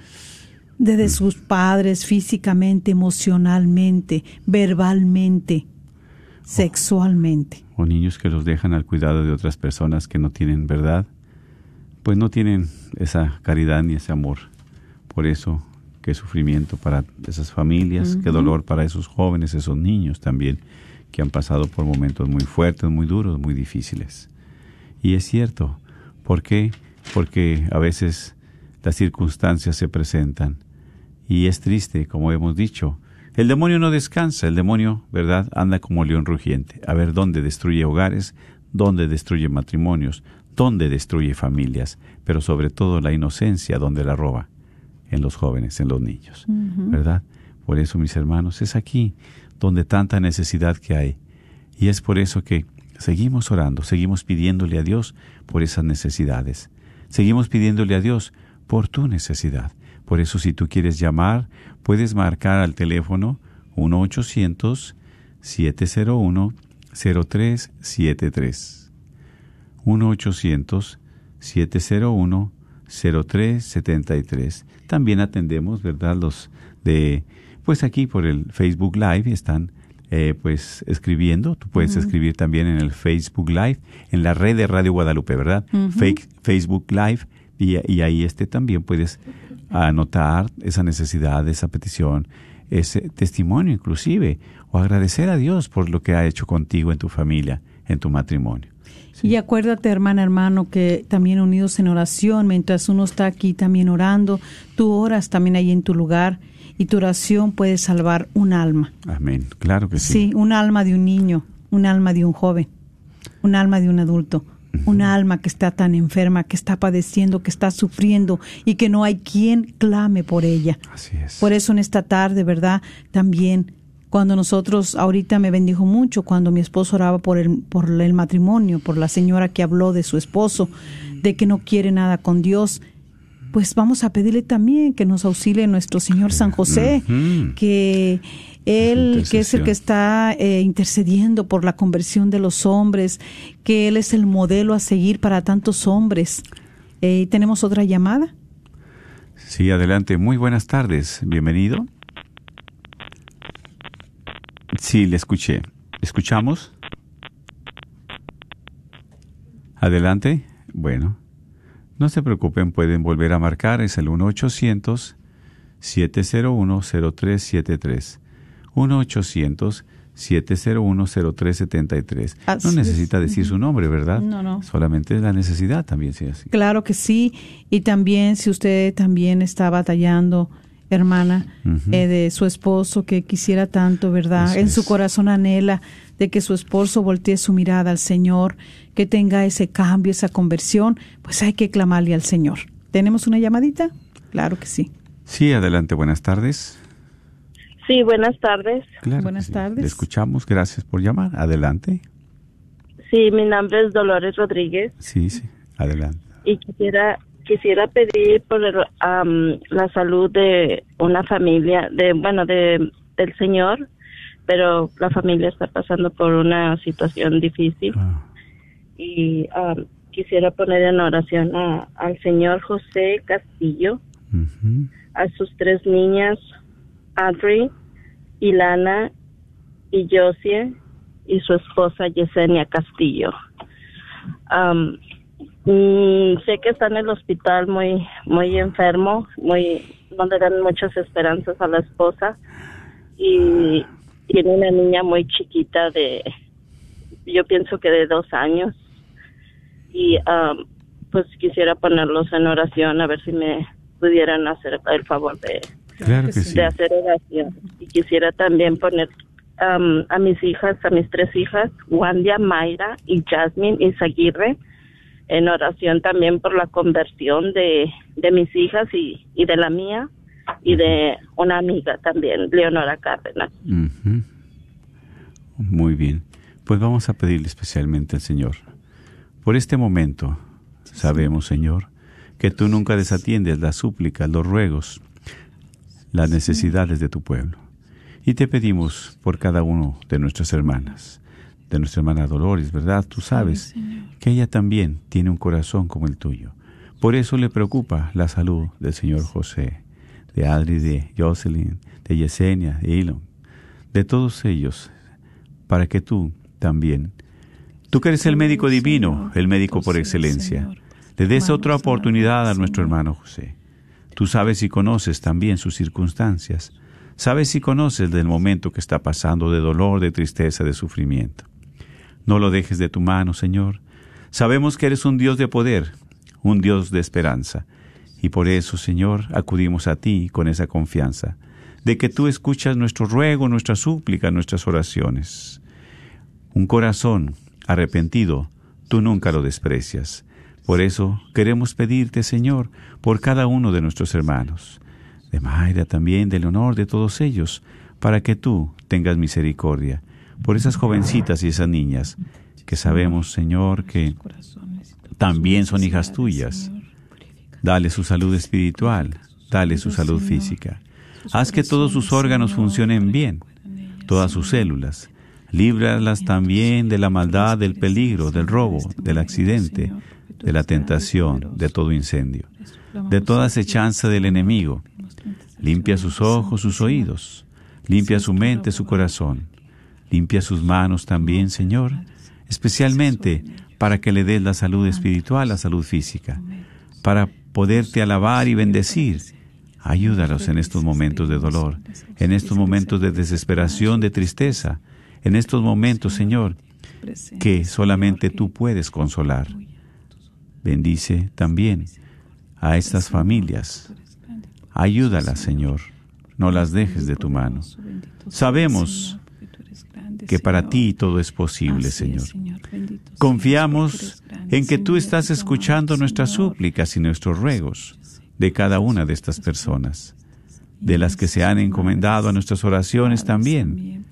de, de sus padres físicamente, emocionalmente, verbalmente, sexualmente. o niños que los dejan al cuidado de otras personas que no tienen verdad, pues no tienen esa caridad ni ese amor. Por eso, qué sufrimiento para esas familias, qué dolor para esos jóvenes, esos niños también, que han pasado por momentos muy fuertes, muy duros, muy difíciles. Y es cierto, ¿por qué? Porque a veces las circunstancias se presentan y es triste, como hemos dicho. El demonio no descansa, el demonio, ¿verdad?, anda como león rugiente, a ver dónde destruye hogares, dónde destruye matrimonios, dónde destruye familias, pero sobre todo la inocencia, donde la roba, en los jóvenes, en los niños, ¿verdad? Por eso, mis hermanos, es aquí donde tanta necesidad que hay. Y es por eso que seguimos orando, seguimos pidiéndole a Dios por esas necesidades. Seguimos pidiéndole a Dios por tu necesidad. Por eso si tú quieres llamar, puedes marcar al teléfono 1-800-701-0373. 1-800-701-0373. También atendemos, ¿verdad? Los de, pues aquí por el Facebook Live están eh, pues escribiendo. Tú puedes escribir también en el Facebook Live, en la red de Radio Guadalupe, ¿verdad? Fake- Facebook Live. Y, y ahí este también puedes anotar esa necesidad, esa petición, ese testimonio inclusive, o agradecer a Dios por lo que ha hecho contigo en tu familia, en tu matrimonio. Y acuérdate, hermana, hermano, que también unidos en oración, mientras uno está aquí también orando, tú oras también ahí en tu lugar y tu oración puede salvar un alma. Amén. Claro que sí. Sí, un alma de un niño, un alma de un joven, un alma de un adulto, un alma que está tan enferma, que está padeciendo, que está sufriendo y que no hay quien clame por ella. Así es. Por eso en esta tarde, ¿verdad? También cuando nosotros, ahorita me bendijo mucho cuando mi esposo oraba por el, por el matrimonio, por la señora que habló de su esposo, de que no quiere nada con Dios, pues vamos a pedirle también que nos auxilie nuestro Señor San José, que él, que es el que está eh, intercediendo por la conversión de los hombres, que él es el modelo a seguir para tantos hombres. Eh, ¿Tenemos otra llamada? Sí, adelante. Muy buenas tardes. Bienvenido. Sí, le escuché. ¿Escuchamos? Adelante. Bueno, no se preocupen, pueden volver a marcar. Es el 1-800-701-0373. 1-800-701-0373. Así No es. necesita decir su nombre, ¿verdad? No, no. Solamente la necesidad también, sí. así. Claro que sí. Y también si usted también está batallando, hermana, eh, de su esposo que quisiera tanto, ¿verdad? Así en su corazón anhela de que su esposo voltee su mirada al Señor, que tenga ese cambio, esa conversión, pues hay que clamarle al Señor. ¿Tenemos una llamadita? Claro que sí. Sí, adelante, buenas tardes. Sí, buenas tardes. Claro Buenas sí. tardes. Le escuchamos, gracias por llamar. Adelante. Sí, mi nombre es Dolores Rodríguez Sí, sí, adelante. y quisiera quisiera pedir por el, am, la salud de una familia, de bueno, de del señor, pero la familia está pasando por una situación difícil. Ah, y am, quisiera poner en oración a- al señor José Castillo, a sus tres niñas, Audrey, Ilana y Josie, y su esposa Yesenia Castillo. Am, Mm, sé que está en el hospital muy, muy enfermo, muy, no le dan muchas esperanzas a la esposa y tiene una niña muy chiquita de, yo pienso que de dos años y um, pues quisiera ponerlos en oración a ver si me pudieran hacer el favor de, Claro que sí. de hacer oración. Y quisiera también poner am, a mis hijas, a mis tres hijas, Wandia, Mayra y Jasmine Izaguirre, en oración también por la conversión de, de mis hijas y, y de la mía y de una amiga también, Leonora Cárdenas. Muy bien. Pues vamos a pedirle especialmente al Señor. Por este momento, sabemos, Señor, que tú nunca desatiendes las súplicas, los ruegos, las necesidades de tu pueblo. Y te pedimos por cada uno de nuestras hermanas, de nuestra hermana Dolores, ¿verdad? Tú sabes que ella también tiene un corazón como el tuyo. Por eso le preocupa la salud del señor José, de Adri, de Jocelyn, de Yesenia, de Elon, de todos ellos, para que tú también, tú que eres el médico divino, el médico por excelencia, le des otra oportunidad a nuestro hermano José. Tú sabes y conoces también sus circunstancias, sabes y conoces del momento que está pasando de dolor, de tristeza, de sufrimiento. No lo dejes de tu mano, Señor. Sabemos que eres un Dios de poder, un Dios de esperanza, y por eso, Señor, acudimos a ti con esa confianza, de que tú escuchas nuestro ruego, nuestra súplica, nuestras oraciones. Un corazón arrepentido, tú nunca lo desprecias. Por eso queremos pedirte, Señor, por cada uno de nuestros hermanos, de Mayra también, de Leonor, de todos ellos, para que tú tengas misericordia por esas jovencitas y esas niñas que sabemos, Señor, que también son hijas tuyas. Dale su salud espiritual, dale su salud física. Haz que todos sus órganos funcionen bien, todas sus células. Líbralas también de la maldad, del peligro, del robo, del accidente, de la tentación, de todo incendio, de toda acechanza del enemigo. Limpia sus ojos, sus oídos. Limpia su mente, su corazón. Limpia sus manos también, Señor, especialmente para que le des la salud espiritual, la salud física, para poderte alabar y bendecir. Ayúdalos en estos momentos de dolor, en estos momentos de desesperación, de tristeza, en estos momentos, Señor, que solamente tú puedes consolar. Bendice también a estas familias. Ayúdalas, Señor. No las dejes de tu mano. Sabemos que para ti todo es posible, Señor. Confiamos en que tú estás escuchando nuestras súplicas y nuestros ruegos de cada una de estas personas, de las que se han encomendado a nuestras oraciones también.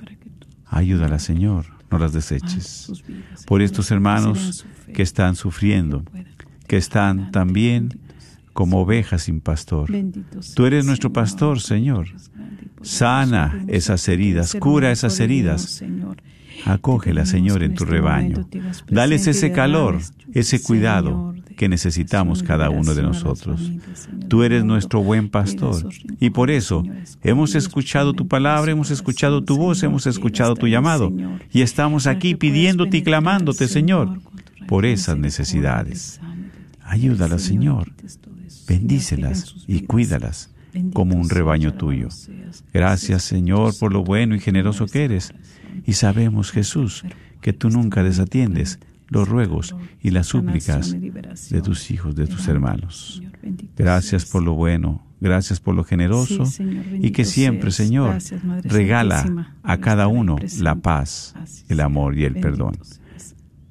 Ayúdalas, Señor, no las deseches. Por estos hermanos que están sufriendo, que están también como ovejas sin pastor. Tú eres nuestro pastor, Señor. Sana esas heridas, cura esas heridas. Acógela, Señor, en tu rebaño. Dales ese calor, ese cuidado que necesitamos cada uno de nosotros. Tú eres nuestro buen pastor y por eso hemos escuchado tu palabra, hemos escuchado tu voz, hemos escuchado tu llamado y estamos aquí pidiéndote y clamándote, Señor, por esas necesidades. Ayúdalas, Señor. Bendícelas y cuídalas como un rebaño tuyo. Gracias, Señor, por lo bueno y generoso que eres. Y sabemos, Jesús, que tú nunca desatiendes los ruegos y las súplicas de tus hijos, de tus hermanos. Gracias por lo bueno, gracias por lo generoso y que siempre, Señor, regala a cada uno la paz, el amor y el perdón.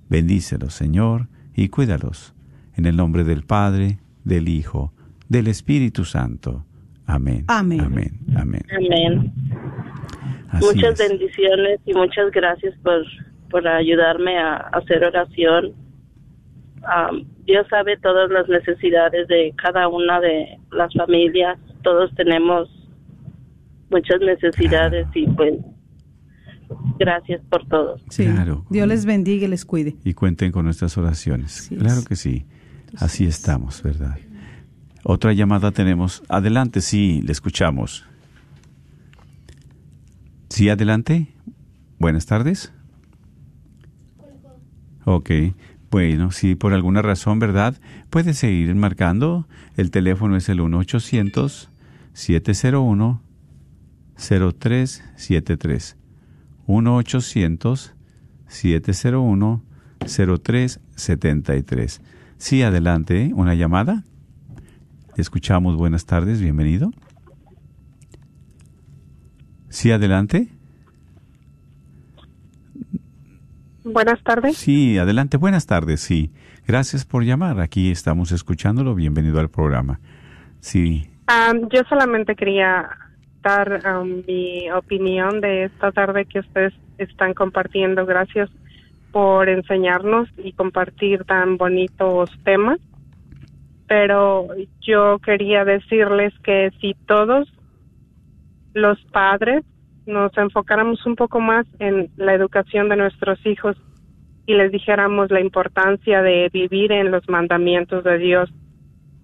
Bendícelos, Señor, y cuídalos. En el nombre del Padre, del Hijo, del Espíritu Santo. Amén. Amén. Amén. Amén. Muchas es. bendiciones y muchas gracias por, por ayudarme a, a hacer oración. Dios sabe todas las necesidades de cada una de las familias. Todos tenemos muchas necesidades y pues gracias por todo. Sí. Claro. Dios les bendiga y les cuide. y cuenten con nuestras oraciones. Así claro es. que sí. Así estamos, ¿verdad? Otra llamada tenemos. Adelante, sí, le escuchamos. Sí, adelante. Buenas tardes. Ok. Bueno, si por alguna razón, ¿verdad? Puede seguir marcando. El teléfono es el 1-800-701-0373. 1-800-701-0373. Sí, adelante, una llamada. Escuchamos, buenas tardes, bienvenido. Sí, adelante. Buenas tardes. Sí, adelante, buenas tardes, sí. Gracias por llamar. Aquí estamos escuchándolo. Bienvenido al programa. Sí. Um, yo solamente quería dar um, mi opinión de esta tarde que ustedes están compartiendo. Gracias por enseñarnos y compartir tan bonitos temas. Pero yo quería decirles que si todos los padres nos enfocáramos un poco más en la educación de nuestros hijos y les dijéramos la importancia de vivir en los mandamientos de Dios,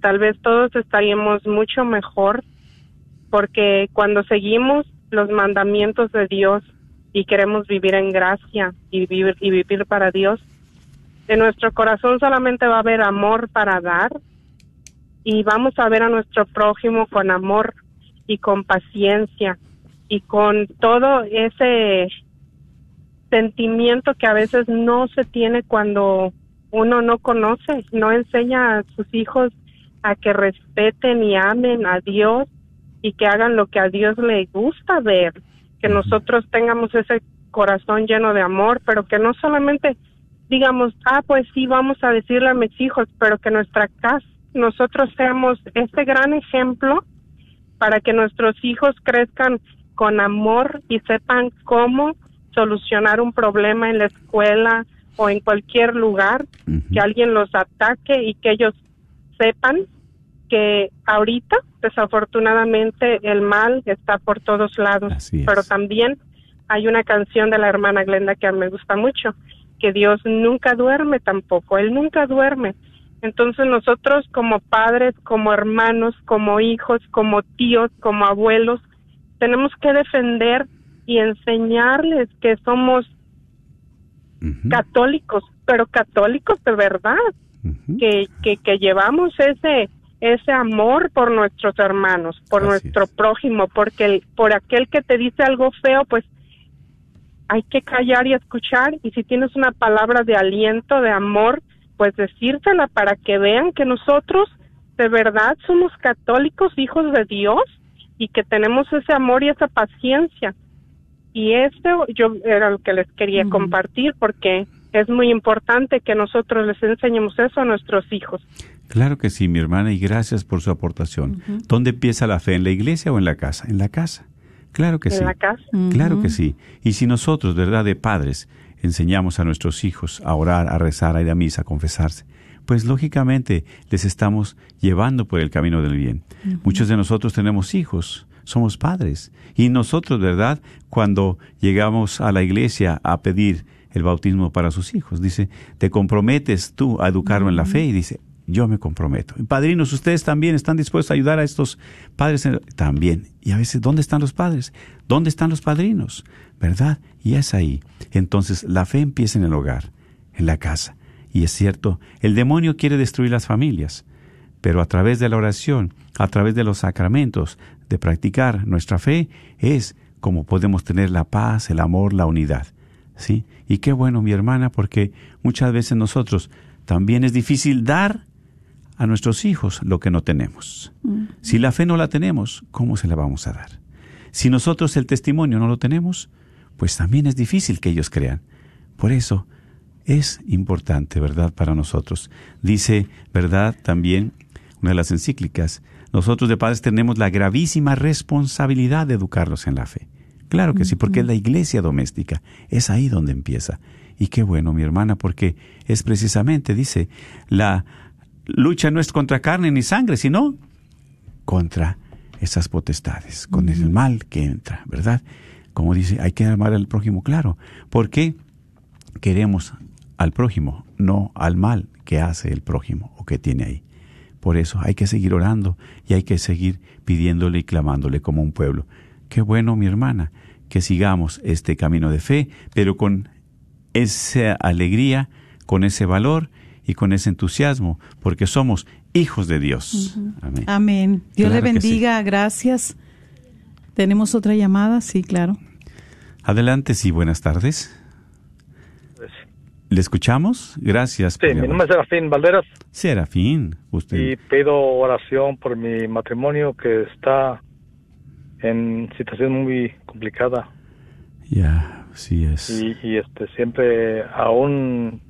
tal vez todos estaríamos mucho mejor porque cuando seguimos los mandamientos de Dios y queremos vivir en gracia y vivir, y vivir para Dios, en nuestro corazón solamente va a haber amor para dar y vamos a ver a nuestro prójimo con amor y con paciencia y con todo ese sentimiento que a veces no se tiene cuando uno no conoce, no enseña a sus hijos a que respeten y amen a Dios y que hagan lo que a Dios le gusta ver, que nosotros tengamos ese corazón lleno de amor, pero que no solamente digamos, ah, pues sí, vamos a decirle a mis hijos, pero que nuestra casa, nosotros seamos este gran ejemplo para que nuestros hijos crezcan con amor y sepan cómo solucionar un problema en la escuela o en cualquier lugar, que alguien los ataque y que ellos sepan que ahorita, desafortunadamente, el mal está por todos lados, pero también hay una canción de la hermana Glenda que a mí me gusta mucho, que Dios nunca duerme tampoco, Él nunca duerme. Entonces nosotros como padres, como hermanos, como hijos, como tíos, como abuelos, tenemos que defender y enseñarles que somos católicos, pero católicos de verdad, que, que, que llevamos ese ese amor por nuestros hermanos, por nuestro prójimo, porque el, por aquel que te dice algo feo, pues hay que callar y escuchar y si tienes una palabra de aliento, de amor, pues decírsela para que vean que nosotros de verdad somos católicos, hijos de Dios y que tenemos ese amor y esa paciencia. Y esto yo era lo que les quería compartir porque es muy importante que nosotros les enseñemos eso a nuestros hijos. Claro que sí, mi hermana, y gracias por su aportación. ¿Dónde empieza la fe? ¿En la iglesia o en la casa? En la casa. Claro que sí. En la casa. Claro que sí. Y si nosotros, ¿verdad?, de padres, enseñamos a nuestros hijos a orar, a rezar, a ir a misa, a confesarse, pues lógicamente les estamos llevando por el camino del bien. Muchos de nosotros tenemos hijos, somos padres, y nosotros, ¿verdad? Cuando llegamos a la iglesia a pedir el bautismo para sus hijos, dice, te comprometes tú a educarlo en la fe, y dice, yo me comprometo. Padrinos, ustedes también están dispuestos a ayudar a estos padres también. Y a veces, ¿dónde están los padres? ¿Dónde están los padrinos? ¿Verdad? Y es ahí. Entonces, la fe empieza en el hogar, en la casa. Y es cierto, el demonio quiere destruir las familias, pero a través de la oración, a través de los sacramentos, de practicar nuestra fe, es como podemos tener la paz, el amor, la unidad. ¿Sí? Y qué bueno, mi hermana, porque muchas veces nosotros también es difícil dar a nuestros hijos lo que no tenemos. Si la fe no la tenemos, ¿cómo se la vamos a dar? Si nosotros el testimonio no lo tenemos, pues también es difícil que ellos crean. Por eso, es importante, ¿verdad?, para nosotros. Dice, ¿verdad?, también una de las encíclicas, nosotros de padres tenemos la gravísima responsabilidad de educarlos en la fe. Claro que sí, porque es la iglesia doméstica, es ahí donde empieza. Y qué bueno, mi hermana, porque es precisamente, dice, la lucha no es contra carne ni sangre, sino contra esas potestades, con el mal que entra, ¿verdad? Como dice, hay que amar al prójimo, claro, porque queremos al prójimo, no al mal que hace el prójimo o que tiene ahí. Por eso hay que seguir orando y hay que seguir pidiéndole y clamándole como un pueblo. Qué bueno, mi hermana, que sigamos este camino de fe, pero con esa alegría, con ese valor y con ese entusiasmo, porque somos hijos de Dios. Amén. Amén. Dios Claro le que sí. bendiga, gracias. ¿Tenemos otra llamada? Sí, claro. Adelante, sí, buenas tardes. ¿Le escuchamos? Gracias. Sí, mi nombre es Serafín Valderas Serafín, usted. y pido oración por mi matrimonio que está en situación muy complicada Ya, sí es. y, y, este siempre aún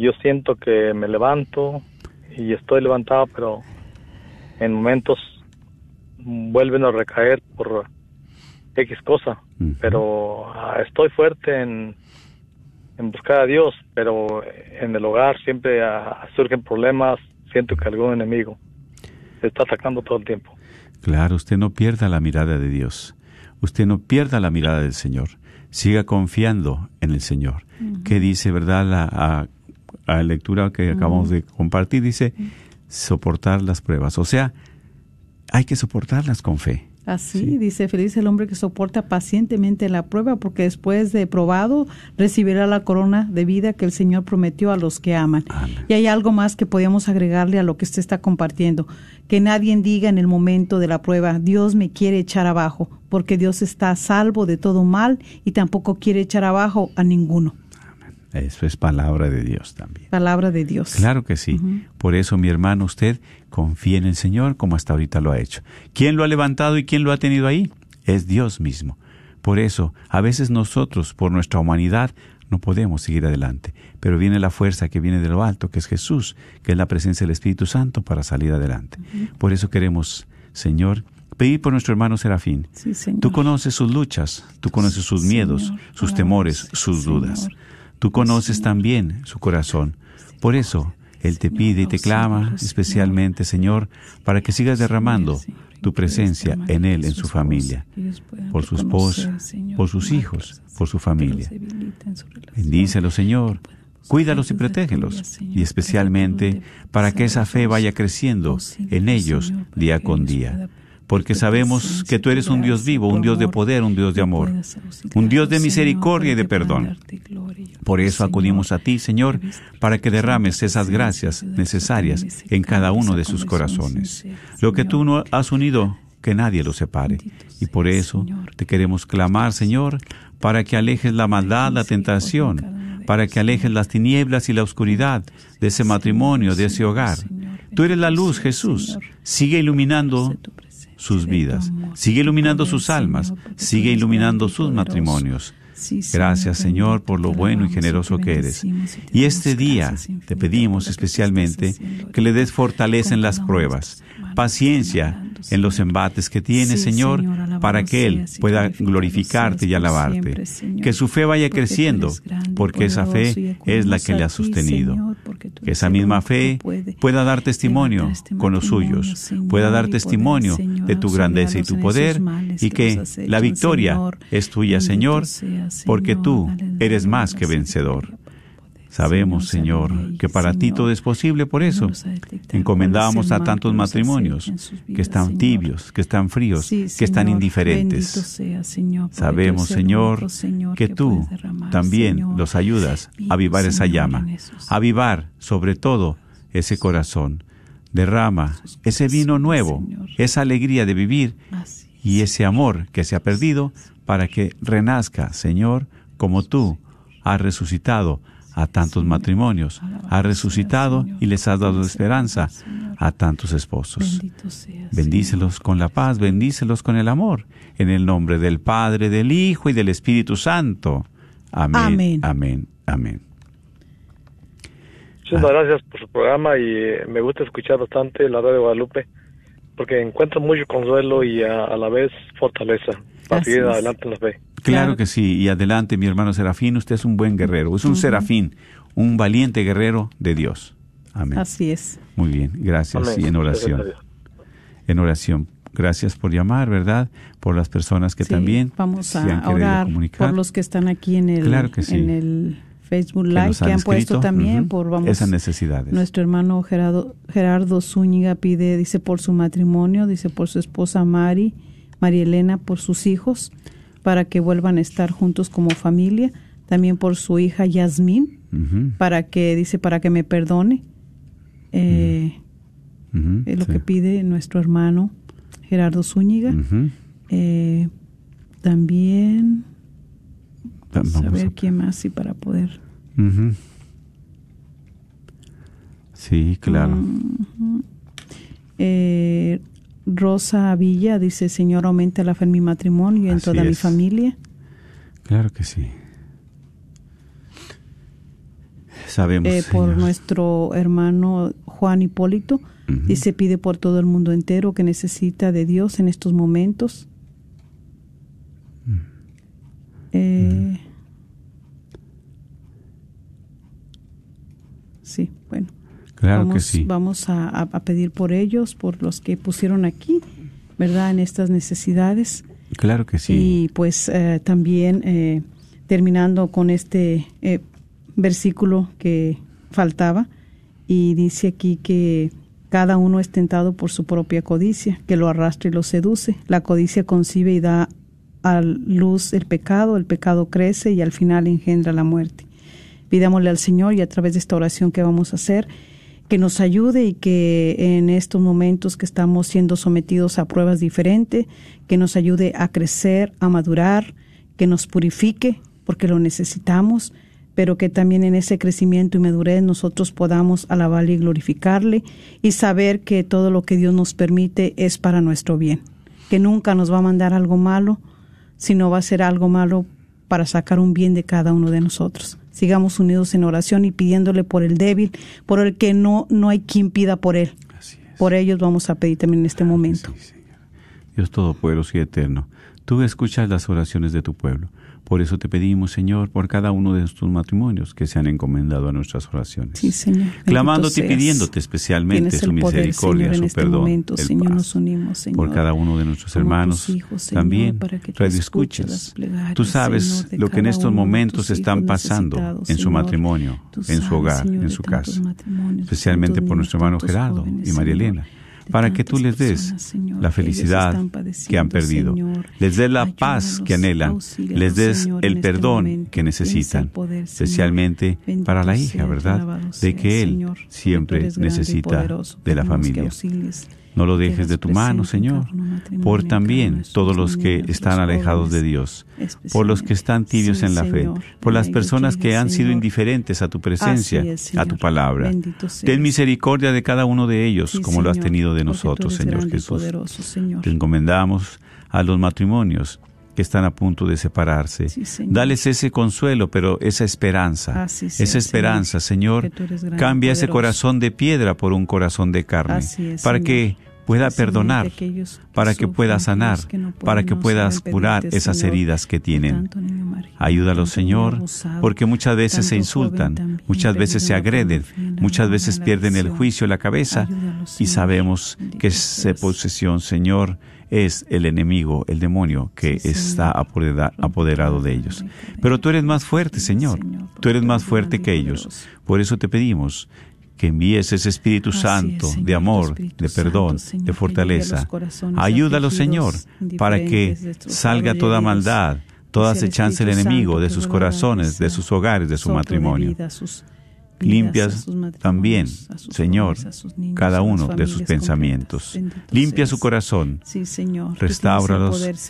yo siento que me levanto y estoy levantado pero en momentos vuelven a recaer por X cosa pero ah, estoy fuerte en, en buscar a Dios, pero en el hogar siempre ah, surgen problemas, siento que algún enemigo se está atacando todo el tiempo. Claro, usted no pierda la mirada de Dios. Usted no pierda la mirada del Señor. Siga confiando en el Señor. ¿Qué dice, verdad, la a, a lectura que acabamos de compartir? Dice, soportar las pruebas. O sea, hay que soportarlas con fe. Así Sí. dice, feliz el hombre que soporta pacientemente la prueba, porque después de probado recibirá la corona de vida que el Señor prometió a los que aman. Amén. Y hay algo más que podemos agregarle a lo que usted está compartiendo, que nadie diga en el momento de la prueba, Dios me quiere echar abajo, porque Dios está a salvo de todo mal y tampoco quiere echar abajo a ninguno. Eso es palabra de Dios también. Palabra de Dios. Claro que sí. Por eso, mi hermano, usted confía en el Señor como hasta ahorita lo ha hecho. ¿Quién lo ha levantado y quién lo ha tenido ahí? Es Dios mismo. Por eso, a veces nosotros, por nuestra humanidad, no podemos seguir adelante. Pero viene la fuerza que viene de lo alto, que es Jesús, que es la presencia del Espíritu Santo para salir adelante. Por eso queremos, Señor, pedir por nuestro hermano Serafín. Sí, Señor. Tú conoces sus luchas, tú conoces sus miedos, Señor, sus temores, sus dudas. Tú conoces también su corazón. Por eso, Él te pide y te clama especialmente, Señor, para que sigas derramando tu presencia en Él, en su familia, por su esposa, por sus hijos, por su familia. Bendícelos, Señor. Cuídalos y protégelos. Y especialmente para que esa fe vaya creciendo auxílialos, en ellos día con día. Porque sabemos que tú eres un Dios vivo, un Dios de poder, un Dios de amor, un Dios de misericordia y de perdón. Por eso acudimos a ti, Señor, para que derrames esas gracias necesarias en cada uno de sus corazones. Lo que tú no has unido, que nadie lo separe. Y por eso te queremos clamar, Señor, para que alejes la maldad, la tentación, para que alejes las tinieblas y la oscuridad de ese matrimonio, de ese hogar. Tú eres la luz, Jesús. Sigue iluminando sus vidas, sigue iluminando sus almas, sigue iluminando sus matrimonios. Gracias, Señor, por lo bueno y generoso que eres. Y este día te pedimos especialmente que le des fortaleza en las pruebas, paciencia en los embates que tiene, Sí, Señor, para que Él pueda glorificarte y alabarte. Que su fe vaya creciendo, porque esa fe es la que le ha sostenido. Que esa misma fe pueda dar testimonio este con los suyos, pueda dar testimonio de tu grandeza y tu poder y que la victoria es tuya, Señor, porque tú eres más que vencedor. Sabemos, Señor, que para ti todo es posible, por eso. a encomendamos a tantos matrimonios que están tibios, que están fríos, que están indiferentes. Sabemos, Señor, que tú también los ayudas a avivar esa llama, esos- avivar sobre todo ese corazón. Derrama ese vino nuevo, esa alegría de vivir y ese amor que se ha perdido para que renazca, Señor, como tú has resucitado a tantos matrimonios, has resucitado y les has dado esperanza a tantos esposos. Bendícelos con la paz, bendícelos con el amor, en el nombre del Padre, del Hijo y del Espíritu Santo. Amén. Amén. Amén. Amén. Muchas gracias por su programa y eh, me gusta escuchar bastante la radio de Guadalupe porque encuentro mucho consuelo y a, a la vez fortaleza Así adelante. Claro, Claro. que sí. Y adelante, mi hermano Serafín, usted es un buen guerrero, es un serafín, un valiente guerrero de Dios. Amén. Así es. Muy bien, gracias. Amén. Y en oración. En oración. Gracias por llamar, ¿verdad? Por las personas que Sí, también vamos se han a querido orar comunicar. por los que están aquí en el, Claro que sí. en el Facebook que Live nos que han, puesto también por vamos esas necesidades. Nuestro hermano Gerardo, Gerardo Zúñiga pide, dice por su matrimonio, dice por su esposa Mari, María Elena, por sus hijos, para que vuelvan a estar juntos como familia. también por su hija Yasmín, para que, dice, para que me perdone. Eh, es lo sí. que pide nuestro hermano Gerardo Zúñiga. Eh, también, Va- vamos a ver a- quién más, y para poder. Sí, claro. Eh, Rosa Villa dice, Señor, aumenta la fe en mi matrimonio y en Así toda mi familia. Claro que sí. Sabemos, Eh, por nuestro hermano Juan Hipólito. Ujú. Dice, pide por todo el mundo entero que necesita de Dios en estos momentos. Mm. Eh, Sí, bueno. Claro vamos, que sí. Vamos a, pedir por ellos, por los que pusieron aquí, ¿verdad? En estas necesidades. Claro que sí. Y pues eh, también eh, terminando con este eh, versículo que faltaba, y dice aquí que cada uno es tentado por su propia codicia, que lo arrastra y lo seduce. La codicia concibe y da a luz el pecado, el pecado crece y al final engendra la muerte. Pidámosle al Señor y a través de esta oración que vamos a hacer, que nos ayude y que en estos momentos que estamos siendo sometidos a pruebas diferentes, que nos ayude a crecer, a madurar, que nos purifique, porque lo necesitamos, pero que también en ese crecimiento y madurez nosotros podamos alabarle y glorificarle y saber que todo lo que Dios nos permite es para nuestro bien, que nunca nos va a mandar algo malo, sino va a ser algo malo para sacar un bien de cada uno de nosotros. Sigamos unidos en oración y pidiéndole por el débil, por el que no, no hay quien pida por él. Así es. Por ellos vamos a pedir también en este momento. Sí. Dios Todopoderoso y Eterno, tú escuchas las oraciones de tu pueblo. Por eso te pedimos, Señor, por cada uno de estos matrimonios que se han encomendado a nuestras oraciones. Sí, Señor. Clamándote y pidiéndote especialmente su poder, misericordia, Señor, en su este perdón, momento, el Señor, paz. nos unimos, Señor, por cada uno de nuestros hermanos, tus hijos, Señor, también para que tú radio escuchas. sabes lo que en estos momentos tus están pasando en su matrimonio, en su hogar, en su casa, especialmente por nuestro hermano Gerardo y María Elena, para que tú les des la felicidad que han perdido, les des la paz que anhelan, les des el este perdón que necesitan, especialmente para la hija, ¿verdad? De que él siempre necesita de la familia. No lo dejes de tu mano, Señor, por también todos los que están alejados de Dios, por los que están tibios en la fe, por las personas que han sido indiferentes a tu presencia, a tu palabra. Ten misericordia de cada uno de ellos, como lo has tenido de nosotros, Señor Jesús. Te encomendamos a los matrimonios que están a punto de separarse. Sí. Dales ese consuelo, pero esa esperanza, sea, esa esperanza, Señor, cambia ese corazón de piedra por un corazón de carne, es, para Señor. que pueda perdonar, para que pueda sanar, para que puedas curar esas heridas que tienen. niño Señor, porque muchas veces se insultan, muchas veces se agreden, muchas veces pierden el juicio, la cabeza, y sabemos que esa seas. posesión, Señor, es el enemigo, el demonio que Sí, está Señor. apoderado de ellos. Pero tú eres más fuerte, Señor. Tú eres más fuerte que ellos. Por eso te pedimos que envíes ese Espíritu es, Santo Señor, de amor, de perdón, Santo, Señor, de fortaleza. Ayúdalos, Señor, para que salga toda maldad, toda acechanza del enemigo de sus corazones, de sus hogares, de su matrimonio. sus Limpias también, Señor, niños, cada uno de sus pensamientos. Limpia su corazón, Sí, Señor.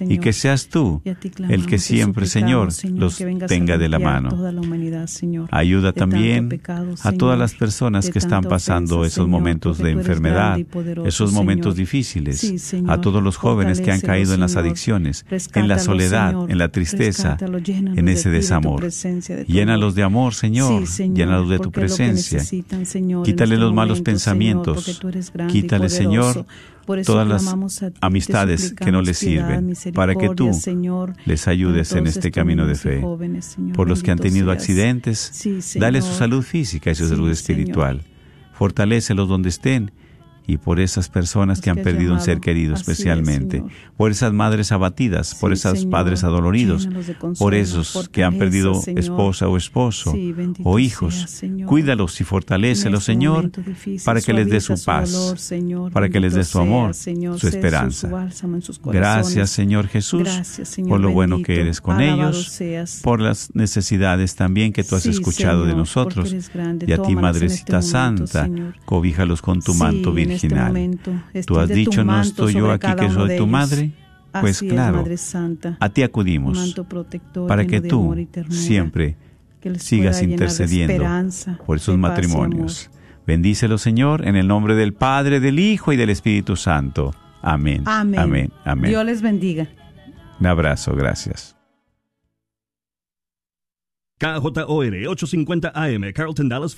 y que seas tú el que siempre, Señor, los tenga de la mano. La Señor. Ayuda también pecado, a todas las personas que están pasando ofensa, esos momentos de enfermedad, poderoso, esos momentos difíciles, Sí, a todos los jóvenes que han caído en las adicciones, en la soledad, en la tristeza, en ese desamor. presencia, Llénalos de amor, Señor, llénalos de tu que presencia. Señor, Quítale este los malos pensamientos. Señor, Quítale. Señor, todas las ti, amistades que no les sirven, para que tú Señor, les ayudes en este camino de fe. jóvenes, Por los que han tenido accidentes, Sí, dale su salud física y su Sí, salud espiritual. Fortalécelos donde estén y por esas personas que han perdido un ser querido Así especialmente, por esas madres abatidas, por esos padres adoloridos, por esos que han perdido Señor. esposa o esposo Sí, o hijos. Señor. Cuídalos y fortalécelos, este Señor, momento difícil, para que les dé su paz, para que les dé su amor, Señor. su esperanza. Gracias, Señor Jesús, Gracias, Señor por lo bueno que eres con ellos, seas. por las necesidades también que tú has Sí, escuchado de nosotros. Y a ti, Madrecita este momento, Santa, Señor. cobíjalos con tu manto en este momento, Tú has extiende tu dicho, no estoy yo aquí que soy tu madre. Pues Así es, claro, Madre Santa. a ti acudimos para que tú ternura, siempre que sigas intercediendo por esos matrimonios. Bendícelo, Señor, en el nombre del Padre, del Hijo y del Espíritu Santo. Amén. Amén. Amén. Amén. Dios les bendiga. Un abrazo, gracias. KJOR 850 AM, Carlton Dallas